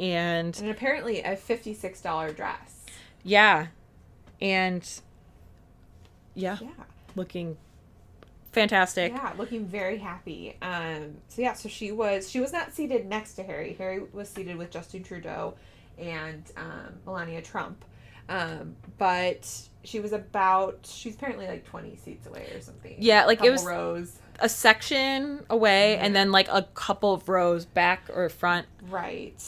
And And apparently a $56 dress. yeah. And yeah, Yeah. looking fantastic. Yeah, looking very happy. Um, so yeah, so she was she was not seated next to Harry. Harry was seated with Justin Trudeau and um, Melania Trump. Um, but she was about she's apparently like twenty seats away or something. Yeah, like, it was- rows. A section away and then like a couple of rows back or front. Right.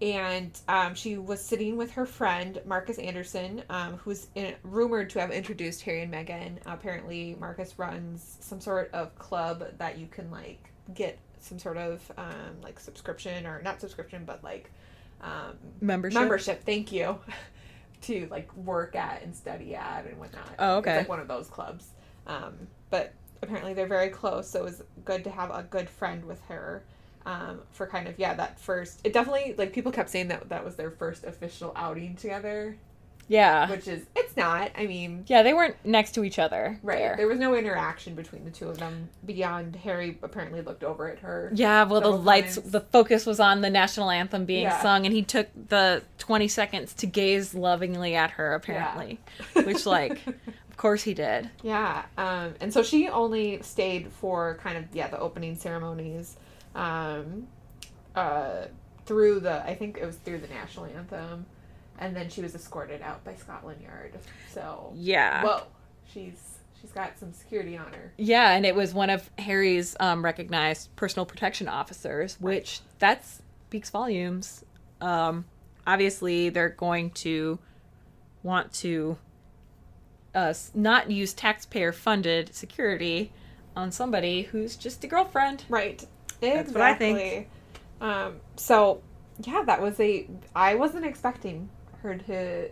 And um, she was sitting with her friend Markus Anderson, um, who's in, rumored to have introduced Harry and Meghan. apparently, Markus runs some sort of club that you can like get some sort of um, like subscription or not subscription, but like um, Membership? Membership. Thank you. to like work at and study at and whatnot. Oh, okay. It's like one of those clubs. Um, but apparently they're very close, so it was good to have a good friend with her. Um, for kind of yeah that first it definitely like people kept saying that that was their first official outing together Yeah. which is it's not i mean Yeah, they weren't next to each other. right there. there was no interaction between the two of them beyond harry apparently looked over at her Yeah, well, the lights, times. the focus was on the national anthem being Yeah. sung, and he took the 20 seconds to gaze lovingly at her, apparently. Which, like, of course he did. Yeah, um, and so she only stayed for kind of yeah the opening ceremonies, um, uh, through the I think it was through the national anthem, and then she was escorted out by Scotland Yard. So Yeah. whoa, she's she's got some security on her. Yeah, and it was one of Harry's um, recognized personal protection officers, which that speaks volumes. Um, obviously, they're going to want to uh, not use taxpayer funded security on somebody who's just a girlfriend. Right. That's what I think. Exactly. Um, so yeah, that was a I wasn't expecting her to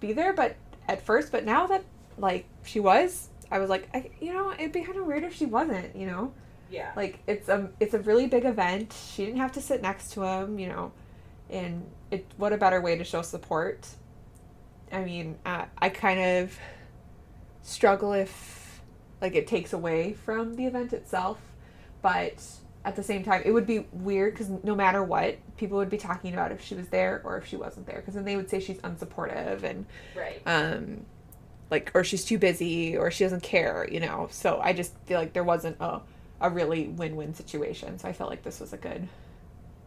be there, but at first, but now that like she was, I was like, I, you know, it'd be kind of weird if she wasn't, you know. Yeah. Like it's a it's a really big event. She didn't have to sit next to him, you know, and it what a better way to show support. I mean, uh, I kind of struggle if like it takes away from the event itself, but at the same time, it would be weird because no matter what, people would be talking about if she was there or if she wasn't there, because then they would say she's unsupportive and Right. um like or she's too busy or she doesn't care you know so i just feel like there wasn't a, a really win-win situation so i felt like this was a good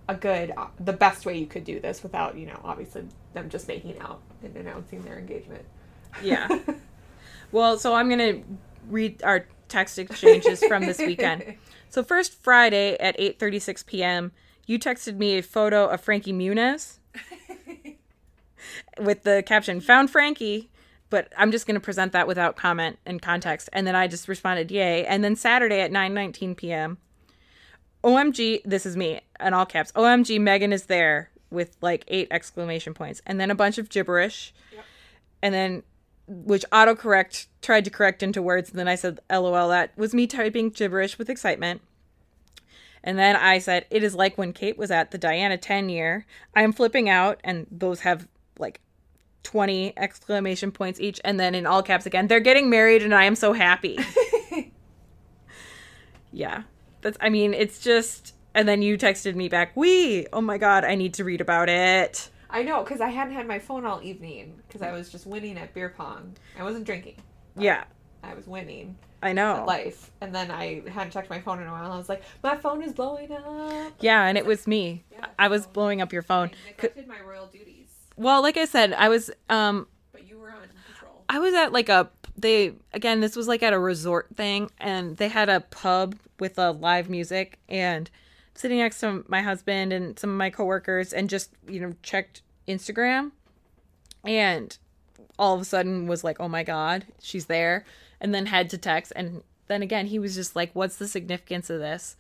a good uh, the best way you could do this without you know obviously them just making out and announcing their engagement Yeah. Well, so I'm going to read our text exchanges from this weekend. So first Friday at 8:36 p.m., you texted me a photo of Frankie Muniz with the caption "Found Frankie." But I'm just going to present that without comment and context, and then I just responded "Yay!" And then Saturday at 9:19 p.m., OMG, this is me in all caps. OMG, Meghan is there with like eight exclamation points, and then a bunch of gibberish, and then which autocorrect tried to correct into words, and then I said, "LOL." That was me typing gibberish with excitement. And then I said, "It is like when Kate was at the Diana 10 year. I am flipping out," and those have like 20 exclamation points each, and then in all caps again, "They're getting married, and I am so happy." yeah, that's. I mean, it's just. And then you texted me back, "We, oh my god, I need to read about it." I know because I hadn't had my phone all evening because I was just winning at beer pong. I wasn't drinking. Yeah, I was winning I know. life, and then I hadn't checked my phone in a while. And I was like, my phone is blowing up. Yeah, and it was me. Yeah, I was so- blowing up your phone. I neglected my royal duties, Well, like I said, I was um but you were on patrol. I was at like a they again this was like at a resort thing and they had a pub with a live music and sitting next to my husband and some of my coworkers and just you know checked Instagram and all of a sudden was like oh my god she's there and then had to text and then again he was just like what's the significance of this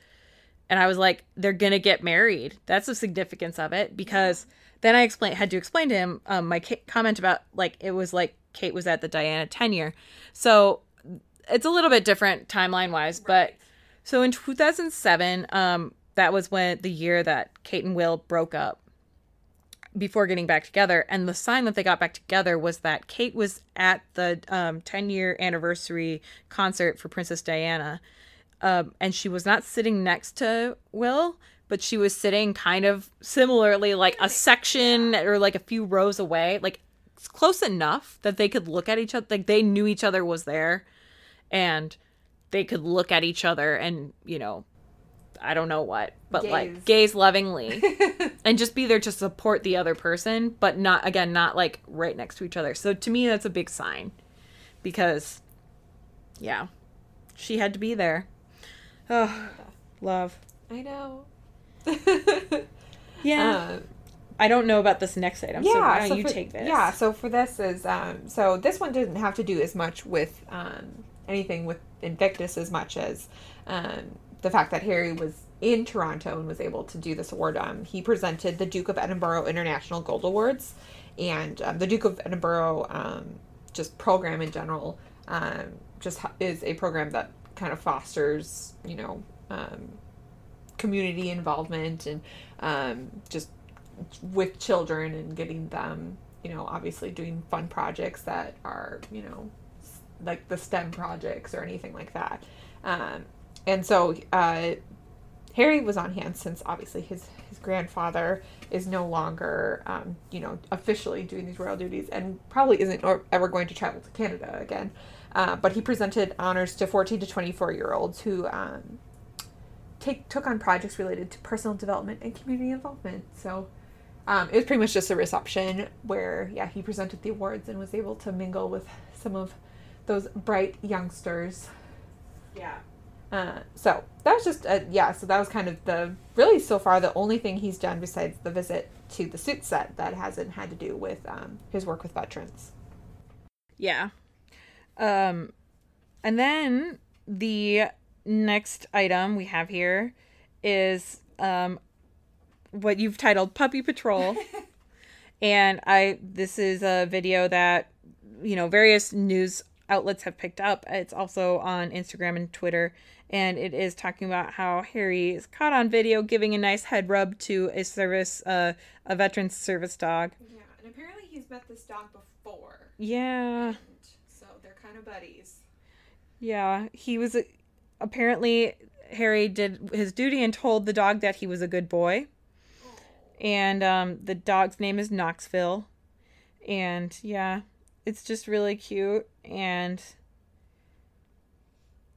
and I was like, they're gonna get married. That's the significance of it because then I explained had to explain to him um, my comment about like it was like Kate was at the Diana tenure, so it's a little bit different timeline wise. But so in 2007, um, that was when the year that Kate and Will broke up before getting back together, and the sign that they got back together was that Kate was at the um, 10 year anniversary concert for Princess Diana. Um, and she was not sitting next to Will, but she was sitting kind of similarly, like a section or like a few rows away, like close enough that they could look at each other, like they knew each other was there, and they could look at each other and you know, I don't know what, but like Gaze. gaze lovingly, and just be there to support the other person, but not again, not like right next to each other. So to me, that's a big sign, because, yeah, she had to be there. Oh, love. I know. Yeah. Um, I don't know about this next item. so why don't so you for, take this? Yeah, so for this is um so this one didn't have to do as much with um anything with Invictus as much as um the fact that Harry was in Toronto and was able to do this award. Um he presented the Duke of Edinburgh International Gold Awards and um, the Duke of Edinburgh um just program in general um just is a program that kind of fosters, you know, um community involvement and um, just with children and getting them, you know, obviously doing fun projects that are, you know, like the STEM projects or anything like that. And so uh, Harry was on hand since obviously his his grandfather is no longer, um, you know, officially doing these royal duties and probably isn't or ever going to travel to Canada again. Uh, but he presented honors to 14 to 24 year olds who um, take took on projects related to personal development and community involvement. So um, it was pretty much just a reception where, yeah, he presented the awards and was able to mingle with some of those bright youngsters. Yeah. Uh, so that was just, uh, yeah, so that was kind of the, really so far, the only thing he's done besides the visit to the Suits set that hasn't had to do with um, his work with veterans. Yeah. Um, and then the next item we have here is um, what you've titled Puppy Patrol. and I this is a video that you know various news outlets have picked up. It's also on Instagram and Twitter and it is talking about how Harry is caught on video giving a nice head rub to a service uh, a veteran's service dog. Yeah, and apparently he's met this dog before, Yeah. so they're kind of buddies. Yeah, he was apparently Harry did his duty and told the dog that he was a good boy. And um, the dog's name is Knoxville. And yeah, it's just really cute. And,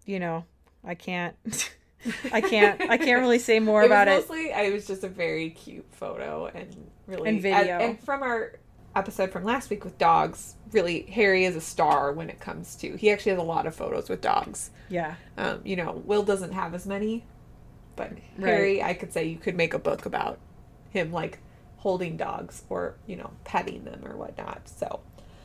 you know, I can't. I can't. I can't really say more it about was it. mostly, it was just a very cute photo and really And video. And, from our episode from last week with dogs, really Harry is a star when it comes to. He actually has a lot of photos with dogs. Yeah. Um, you know, Will doesn't have as many, But Harry, I could say you could make a book about him like holding dogs or you know petting them or whatnot. So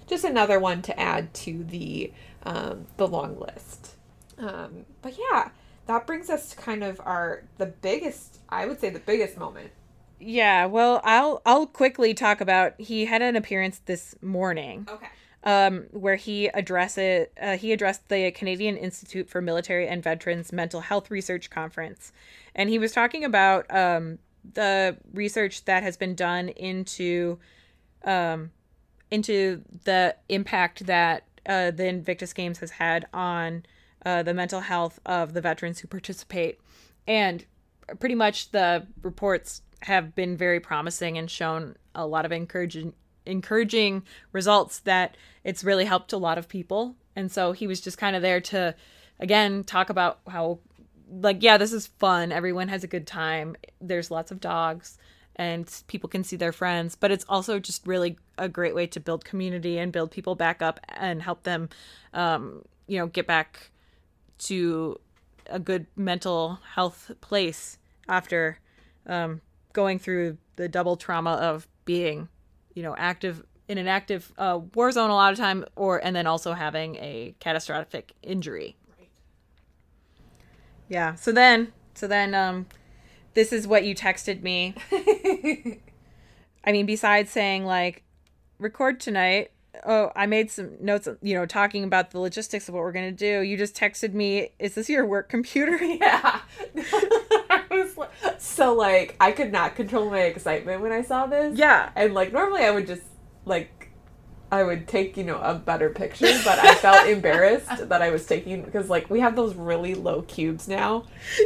just another one to add to the um, the long list. Um, but yeah, that brings us to kind of our the biggest I would say the biggest moment. Yeah, well, I'll I'll quickly talk about he had an appearance this morning. Okay. um, where he address it, uh, he addressed the Canadian Institute for Military and Veterans Mental Health Research Conference, and he was talking about um, the research that has been done into um, into the impact that uh, the Invictus Games has had on uh, the mental health of the veterans who participate, and pretty much the reports have been very promising and shown a lot of encouraging encouraging results that it's really helped a lot of people. And so he was just kind of there to again talk about how like yeah, this is fun. Everyone has a good time. There's lots of dogs and people can see their friends, but it's also just really a great way to build community and build people back up and help them um, you know, get back to a good mental health place after um, going through the double trauma of being, you know, active in an active uh, war zone a lot of time, or and then also having a catastrophic injury. Right. Yeah. So then, so then, um, this is what you texted me. I mean, besides saying like, record tonight. Oh, I made some notes, you know, talking about the logistics of what we're gonna do. You just texted me, "Is this your work computer?" Yeah. I was like, so like I could not control my excitement when I saw this. Yeah. And like normally I would just like I would take, you know, a better picture, but I felt embarrassed that I was taking because like we have those really low cubes now.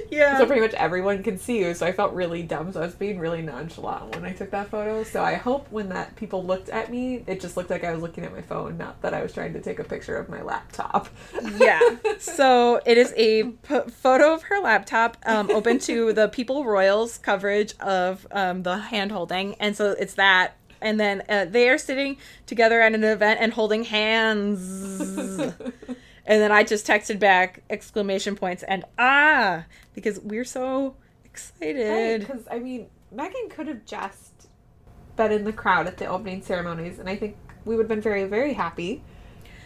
Yeah. So pretty much everyone can see you. So I felt really dumb. So I was being really nonchalant when I took that photo. So I hope when that people looked at me, it just looked like I was looking at my phone, not that I was trying to take a picture of my laptop. yeah. So it is a p- photo of her laptop um, open to the People Royals coverage of um, the hand holding. And so it's that. And then uh, they are sitting together at an event and holding hands. and then I just texted back exclamation points and ah, because we're so excited. Because I mean, Meghan could have just been in the crowd at the opening ceremonies, and I think we would have been very, very happy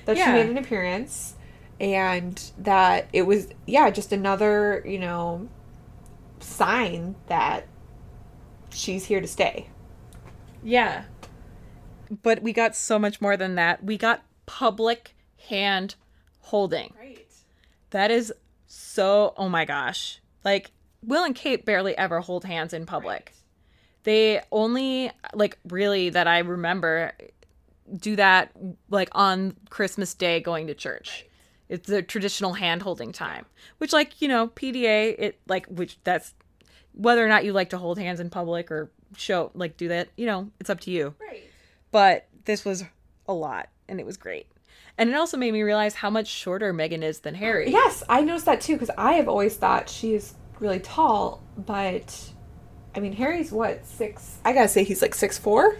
that Yeah. she made an appearance, and that it was yeah, just another you know sign that she's here to stay. Yeah. But we got so much more than that. We got public hand holding. Right. That is so oh my gosh. Like Will and Kate barely ever hold hands in public. They only like really that I remember do that like on Christmas Day going to church. It's the traditional hand holding time. Which like, you know, PDA it like which that's whether or not you like to hold hands in public or show like do that, you know, it's up to you Right. but this was a lot and it was great. And it also made me realize how much shorter Meghan is than Harry. Yes, I noticed that too because I have always thought she is really tall, but I mean Harry's what six? I gotta say he's like six four.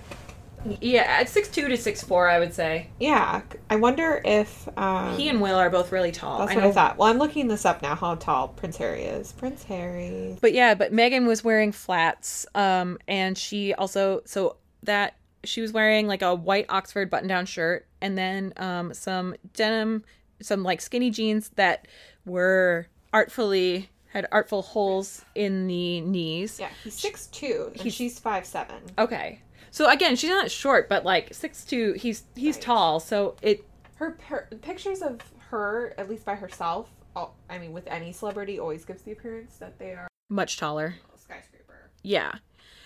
Yeah, at six two to six four, I would say. Yeah, I wonder if um, He and Will are both really tall. That's I what know. I thought. Well, I'm looking this up now. How tall Prince Harry is? Prince Harry. But yeah, but Meghan was wearing flats. Um, and she also so that she was wearing like a white Oxford button down shirt and then um some denim, some like skinny jeans that were artfully had artful holes in the knees. Yeah, he's six two, and she's five seven. Okay. So again, she's not short, but like six two. He's he's Right. tall, so it Her, pictures of her, at least by herself. oh, I mean, with any celebrity, always gives the appearance that they are much taller. skyscraper. Yeah.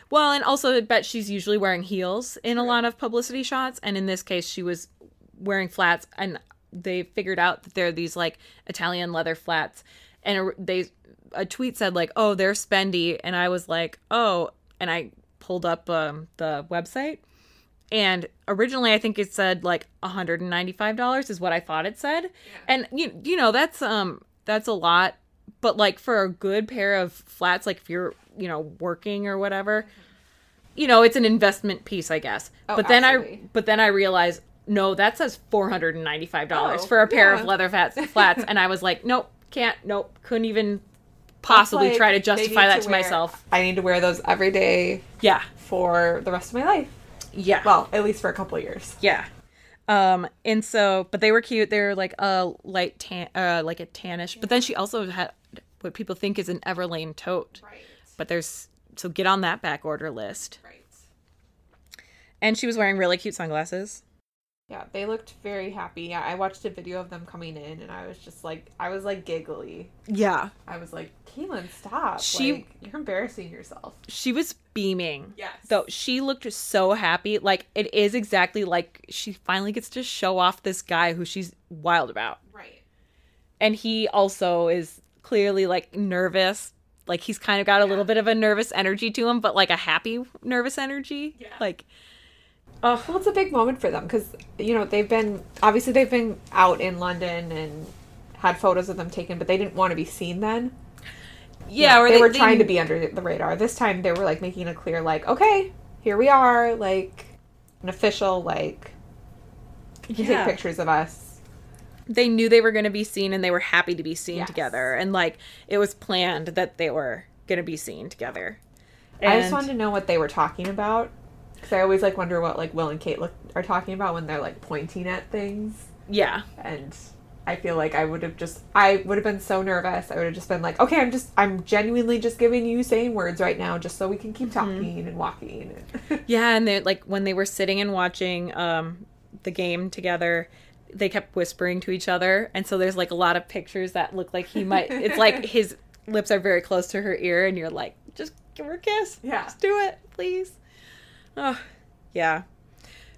Well, and also I bet she's usually wearing heels in a lot of publicity shots, and in this case, she was wearing flats, and they figured out that they're these like Italian leather flats, and a, they a tweet said like, "Oh, they're spendy," and I was like, "Oh," and I pulled up um, the website, and originally I think it said like $195 is what I thought it said. And you you know, that's um that's a lot, but like for a good pair of flats like if you're, you know, working or whatever, you know, it's an investment piece, I guess. Oh, but then I but then I realized no, that says $495 Oh, for a pair yeah. of leather flats flats and I was like, nope, can't, nope, couldn't even possibly Like, try to justify that to, wear- myself. I need to wear those every day Yeah. for the rest of my life. Yeah. Well, at least for a couple of years. Yeah. Um, and so, but they were cute. They were like a light tan, uh, like a tannish. But then she also had what people think is an Everlane tote. Right. But there's so get on that back order list. Right. And she was wearing really cute sunglasses. Yeah, they looked very happy. Yeah, I watched a video of them coming in, and I was just like, I was like giggly. Yeah. I was like, Kaylin, stop! She- Like, you're embarrassing yourself. She was beaming. Yes. Though she looked so happy. Like it is exactly like she finally gets to show off this guy who she's wild about. Right. and he also is clearly like nervous like he's kind of got a little bit of a nervous energy to him but like a happy nervous energy Yeah. like Oh, well, it's a big moment for them because you know they've been obviously they've been out in London and had photos of them taken, but they didn't want to be seen then. yeah, or they, were trying to be under the radar. This time they were like making a clear, like, okay, here we are, like an official, like you Yeah. take pictures of us. they knew they were going to be seen and they were happy to be seen Yes. together and like it was planned that they were going to be seen together I just wanted to know what they were talking about because I always like wonder what like Will and Kate look are talking about when they're like pointing at things, yeah and I feel like I would have just I would have been so nervous. I would have just been like, okay, I'm just I'm genuinely just giving you saying words right now, just so we can keep talking and walking. yeah and they like when they were sitting and watching um the game together they kept whispering to each other and so there's like a lot of pictures that look like he might it's like his lips are very close to her ear and you're like just give her a kiss Yeah. just do it please oh yeah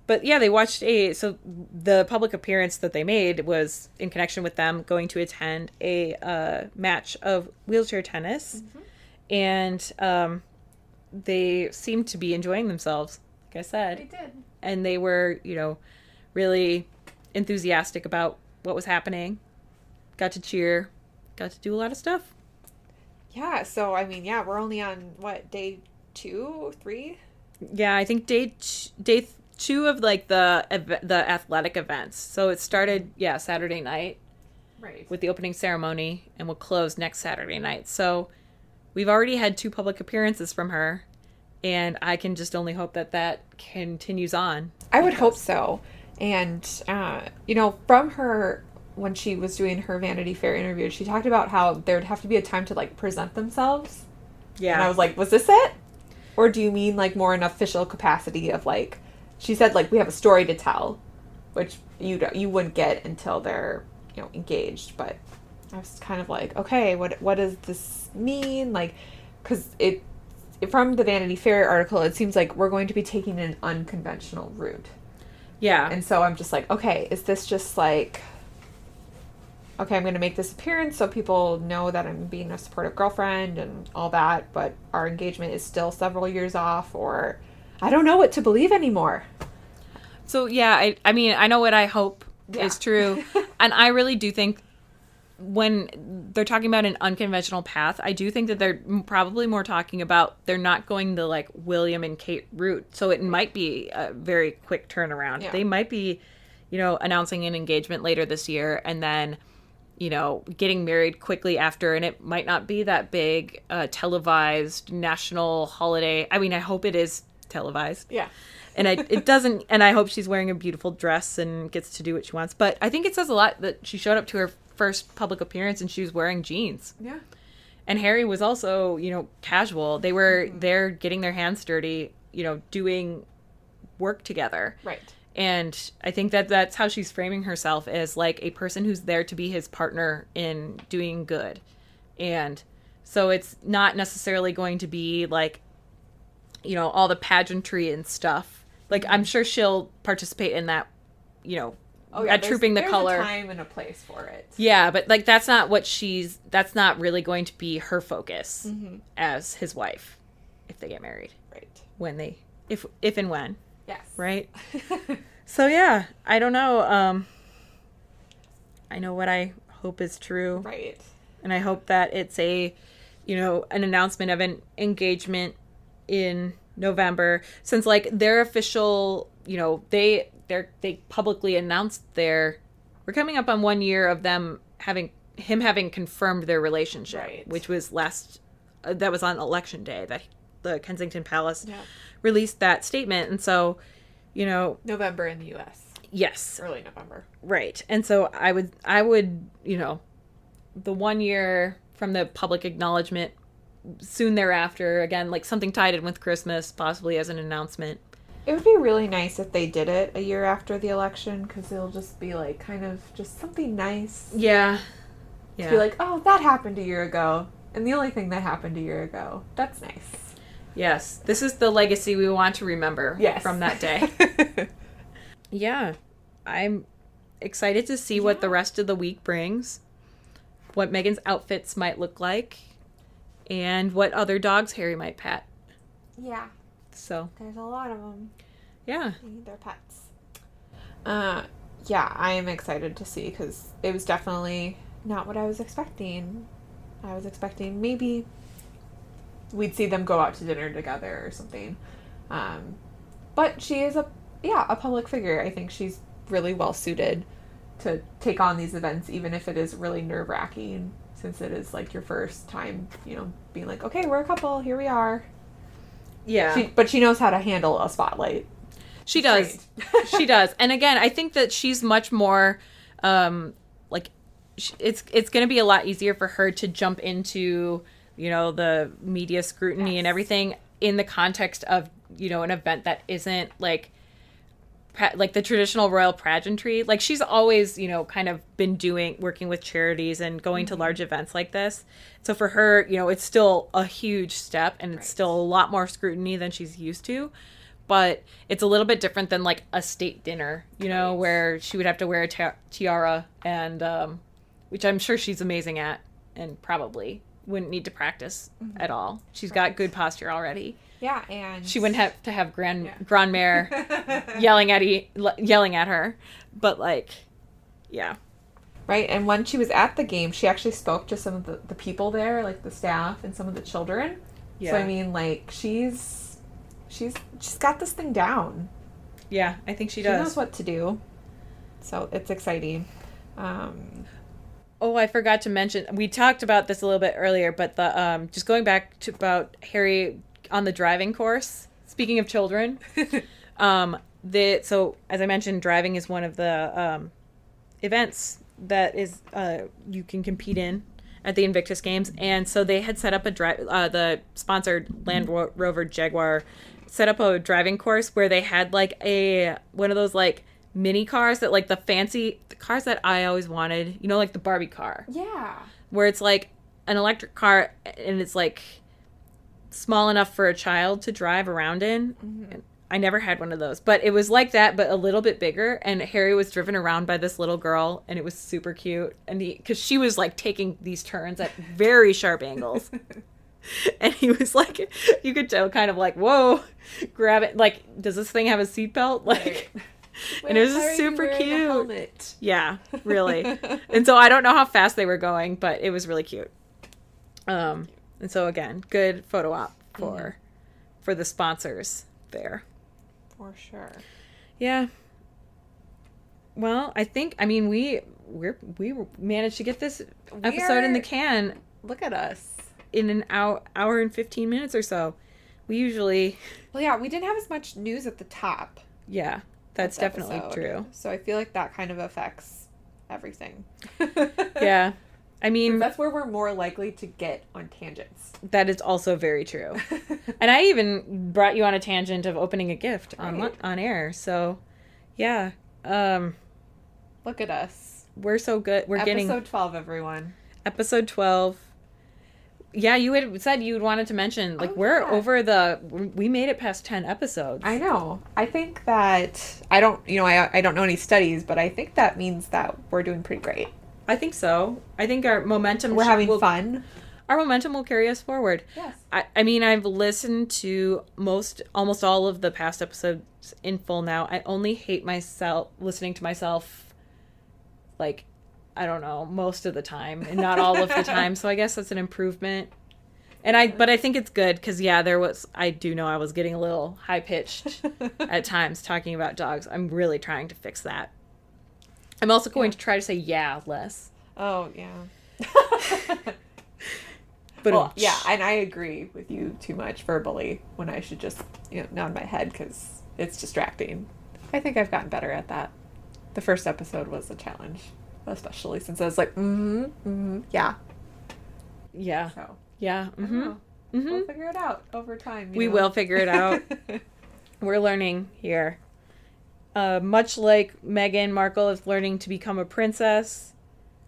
but yeah they watched a so the public appearance that they made was in connection with them going to attend a uh, match of wheelchair tennis and um they seemed to be enjoying themselves like i said they did. and they were, you know, really enthusiastic about what was happening. Got to cheer, got to do a lot of stuff. Yeah. So I mean, yeah, we're only on what day two, three. Yeah, I think day day th- two of like the the athletic events. So it started yeah Saturday night Right. with the opening ceremony, and will close next Saturday night. So we've already had two public appearances from her, and I can just only hope that that continues on. I would hope so. And, uh, you know, from her, when she was doing her Vanity Fair interview, she talked about how there would have to be a time to, like, present themselves. Yeah, And I was like, was this it? Or do you mean, like, more an official capacity of, like, she said, like, we have a story to tell, which you, don't- you wouldn't get until they're, you know, engaged. But I was kind of like, okay, what, what does this mean? Like, because it, from the Vanity Fair article, it seems like we're going to be taking an unconventional route. yeah, And so I'm just like, okay, is this just like, okay, I'm going to make this appearance so people know that I'm being a supportive girlfriend and all that, but our engagement is still several years off, or I don't know what to believe anymore. So yeah, I I mean I know what I hope Yeah. is true, and I really do think when they're talking about an unconventional path, I do think that they're probably more talking about they're not going the like William and Kate route. So it might be a very quick turnaround. Yeah. They might be, you know, announcing an engagement later this year and then, you know, getting married quickly after, and it might not be that big uh, televised national holiday. I mean, I hope it is televised Yeah. and I, it doesn't and i hope she's wearing a beautiful dress and gets to do what she wants but i think it says a lot that she showed up to her first public appearance and she was wearing jeans Yeah. and harry was also you know casual they were there getting their hands dirty you know doing work together Right. And i think that that's how she's framing herself as like a person who's there to be his partner in doing good. And so it's not necessarily going to be like you know all the pageantry and stuff. Like i'm sure she'll participate in that you know Oh, at trooping the color A time and a place for it. yeah but like that's not what she's that's not really going to be her focus mm-hmm. as his wife if they get married. Right. when they if if and when Yes. right so yeah i don't know um i know what i hope is true Right. and i hope that it's a you know an announcement of an engagement in november since like their official you know they they're they publicly announced their we're coming up on one year of them having him having confirmed their relationship, Right. which was last uh, that was on election day that the Kensington Palace Yeah. released that statement, and so you know, November in the U.S. yes, Early November. right, and so I would I would you know, the one year from the public acknowledgement soon thereafter again like something tied in with Christmas possibly as an announcement. It would be really nice if they did it a year after the election because it'll just be like kind of just something nice. Yeah, yeah. Be like, oh, that happened a year ago, and the only thing that happened a year ago. That's nice. Yes, this is the legacy we want to remember Yes. from that day. yeah, I'm excited to see what the rest of the week brings, what Meghan's outfits might look like, and what other dogs Harry might pet. yeah, So, there's a lot of them. yeah. They need their pets. Uh, yeah, I am excited to see because it was definitely not what I was expecting. I was expecting maybe we'd see them go out to dinner together or something. Um, but she is a yeah a public figure. I think she's really well suited to take on these events, even if it is really nerve wracking, since it is like your first time, you know, being like, okay, we're a couple, here we are. Yeah. She, but she knows how to handle a spotlight. She does. she does. And again, I think that she's much more um like it's it's going to be a lot easier for her to jump into, you know, the media scrutiny and everything in the context of, you know, an event that isn't like like the traditional royal pageantry. Like she's always, you know, kind of been doing working with charities and going to large events like this. So for her, you know, it's still a huge step and it's still a lot more scrutiny than she's used to. But it's a little bit different than like a state dinner, you know, Right. where she would have to wear a ti- tiara and um which I'm sure she's amazing at and probably wouldn't need to practice at all. She's got good posture already. Yeah, and She wouldn't have to have grand Yeah. grandmère yelling at e- yelling at her, but like, yeah, right. And when she was at the game, she actually spoke to some of the, the people there, like the staff and some of the children. Yeah. So I mean, like she's she's she's got this thing down. yeah, I think she She does. knows what to do. So it's exciting. Um, Oh, I forgot to mention. We talked about this a little bit earlier, but the um, just going back to about Harry on the driving course. Speaking of children, um, the so as I mentioned, driving is one of the um, events that is uh, you can compete in at the Invictus Games, and so they had set up a drive. Uh, the sponsored Land Rover Jaguar set up a driving course where they had like a one of those like mini cars that like the fancy the cars that I always wanted. You know, like the Barbie car yeah. where it's like an electric car and it's like small enough for a child to drive around in. And I never had one of those, but it was like that, but a little bit bigger. And Harry was driven around by this little girl, and it was super cute. And he, because she was like taking these turns at very sharp angles. And he was like, you could tell, kind of like, whoa, grab it. Like, does this thing have a seatbelt? Like, and it was just super cute. Yeah, really. and so I don't know how fast they were going, but it was really cute. Um, and so again, good photo op for for the sponsors there. For sure. Yeah. Well, I think I mean we we're we managed to get this episode in the can Look at us. in an hour hour and 15 minutes or so. We usually Well, yeah, we didn't have as much news at the top. yeah, that's definitely episode. true. So I feel like that kind of affects everything. Yeah. I mean, That's where we're more likely to get on tangents. that is also very true. and I even brought you on a tangent of opening a gift on Right. on air. So, yeah, um, Look at us. we're so good. We're getting Episode 12, everyone. episode twelve. Yeah, you had said you wanted to mention like Oh, we're yeah. over the. We made it past ten episodes. I know. I think that I don't, you know, I I don't know any studies, but I think that means that we're doing pretty great. I think so. I think our momentum. We're having will- fun. Our momentum will carry us forward. Yes. I, I mean, I've listened to most, almost all of the past episodes in full now. I only hate myself listening to myself, like, I don't know, most of the time, and not all of the time. So I guess that's an improvement. And I, but I think it's good because yeah, there was. I do know I was getting a little high pitched at times talking about dogs. I'm really trying to fix that. I'm also going to try to say yeah less. Oh yeah. but well, yeah, and I agree with you too much verbally when I should just you know nod my head because it's distracting. I think I've gotten better at that. The first episode was a challenge, especially since I was like, mm-hmm, mm-hmm, yeah. yeah, So yeah. I don't hmm we'll figure it out over time. We know? will figure it out. We're learning here. Uh, much like Meghan Markle is learning to become a princess,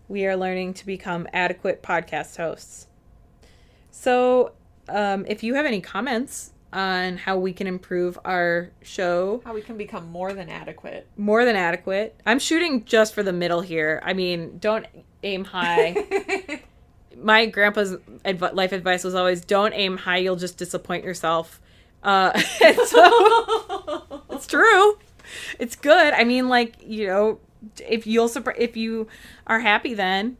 we are learning to become adequate podcast hosts. So, um, if you have any comments on how we can improve our show, How we can become more than adequate. more than adequate. I'm shooting just for the middle here. I mean, don't aim high. My grandpa's adv- life advice was always don't aim high, you'll just disappoint yourself. Uh, so it's true. It's good. I mean, like, you know, if you'll if you are happy then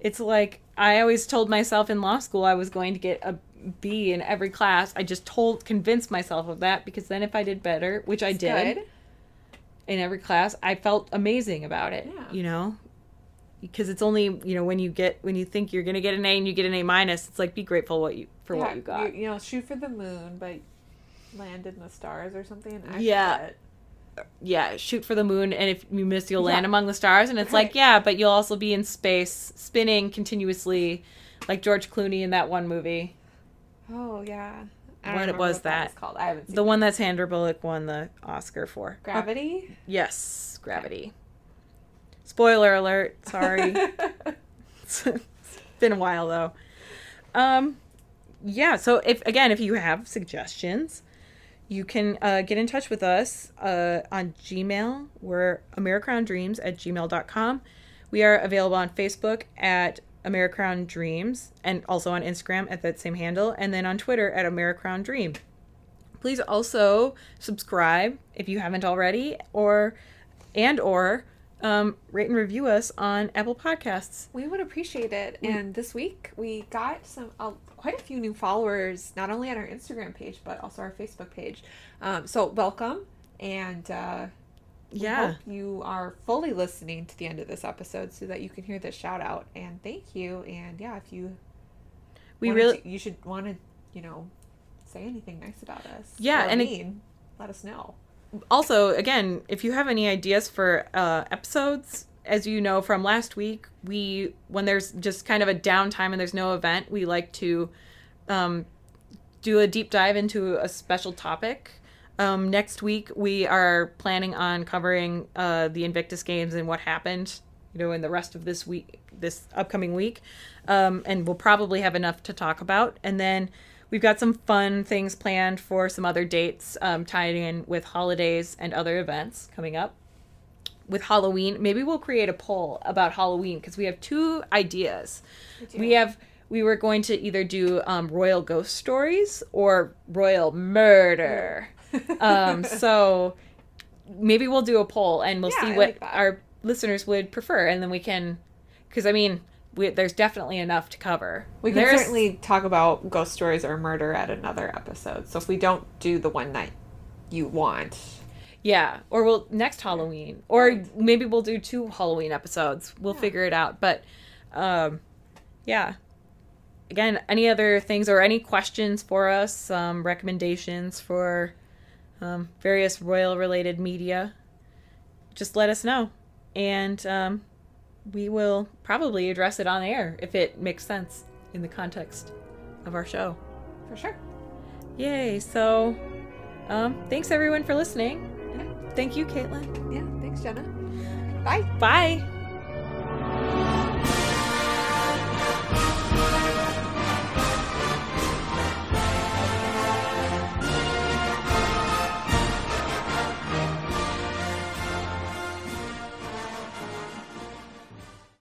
it's like I always told myself in law school I was going to get a B in every class. I just told convinced myself of that because then if I did better, which I did, Good. in every class, I felt amazing about it. Yeah. You know, because it's only you know when you get when you think you're gonna get an A and you get an A minus, it's like be grateful what you for what you got. You, you know, shoot for the moon, but land in the stars or something. I Yeah. forget. yeah, shoot for the moon, and if you miss, you'll Yeah. land among the stars. And it's like, yeah, but you'll also be in space, spinning continuously, like George Clooney in that one movie, Oh yeah. What was was that? called? I haven't seen the one that Sandra Bullock won the Oscar for. Gravity. Yes, Gravity. Spoiler alert. Sorry. it's been a while though. Um, yeah. So if again, if you have suggestions, you can uh, get in touch with us uh, on Gmail. We're AmericrownDreams at gmail.com. We are available on Facebook at Americrown Dreams and also on Instagram at that same handle, and then on Twitter at Americrown Dream. Please also subscribe if you haven't already, or and or um, rate and review us on Apple Podcasts. We would appreciate it. And this week we got some uh, quite a few new followers, not only on our Instagram page but also our Facebook page. Um, so welcome, and uh, Yeah. hope you are fully listening to the end of this episode so that you can hear this shout out. And thank you. And yeah, if you We really to- you should want to you know say anything nice about us. Yeah, and it- let us know. also again if you have any ideas for uh, episodes as you know from last week we when there's just kind of a downtime and there's no event we like to um, do a deep dive into a special topic um, next week we are planning on covering uh, the invictus games and what happened you know in the rest of this week this upcoming week um, and we'll probably have enough to talk about and then We've got some fun things planned for some other dates um, tied in with holidays and other events coming up. With Halloween, maybe we'll create a poll about Halloween because we have two ideas. We have we were going to either do um, royal ghost stories or royal murder. Um, so maybe we'll do a poll and we'll Yeah, see what like our listeners would prefer, and then we can, because I mean, we, there's definitely enough to cover. We can There's- certainly talk about ghost stories or murder at another episode. So if we don't do the one night you want, Yeah, or we'll next Halloween, or maybe we'll do two Halloween episodes. We'll figure it out. But, um, yeah. Again, any other things or any questions for us, um, recommendations for um, various royal related media, just let us know, and um, we will probably address it on air if it makes sense in the context of our show. for sure. Yay! So, um, thanks everyone for listening. Thank you, Caitlin. Yeah, thanks, Jenna. Bye. Bye.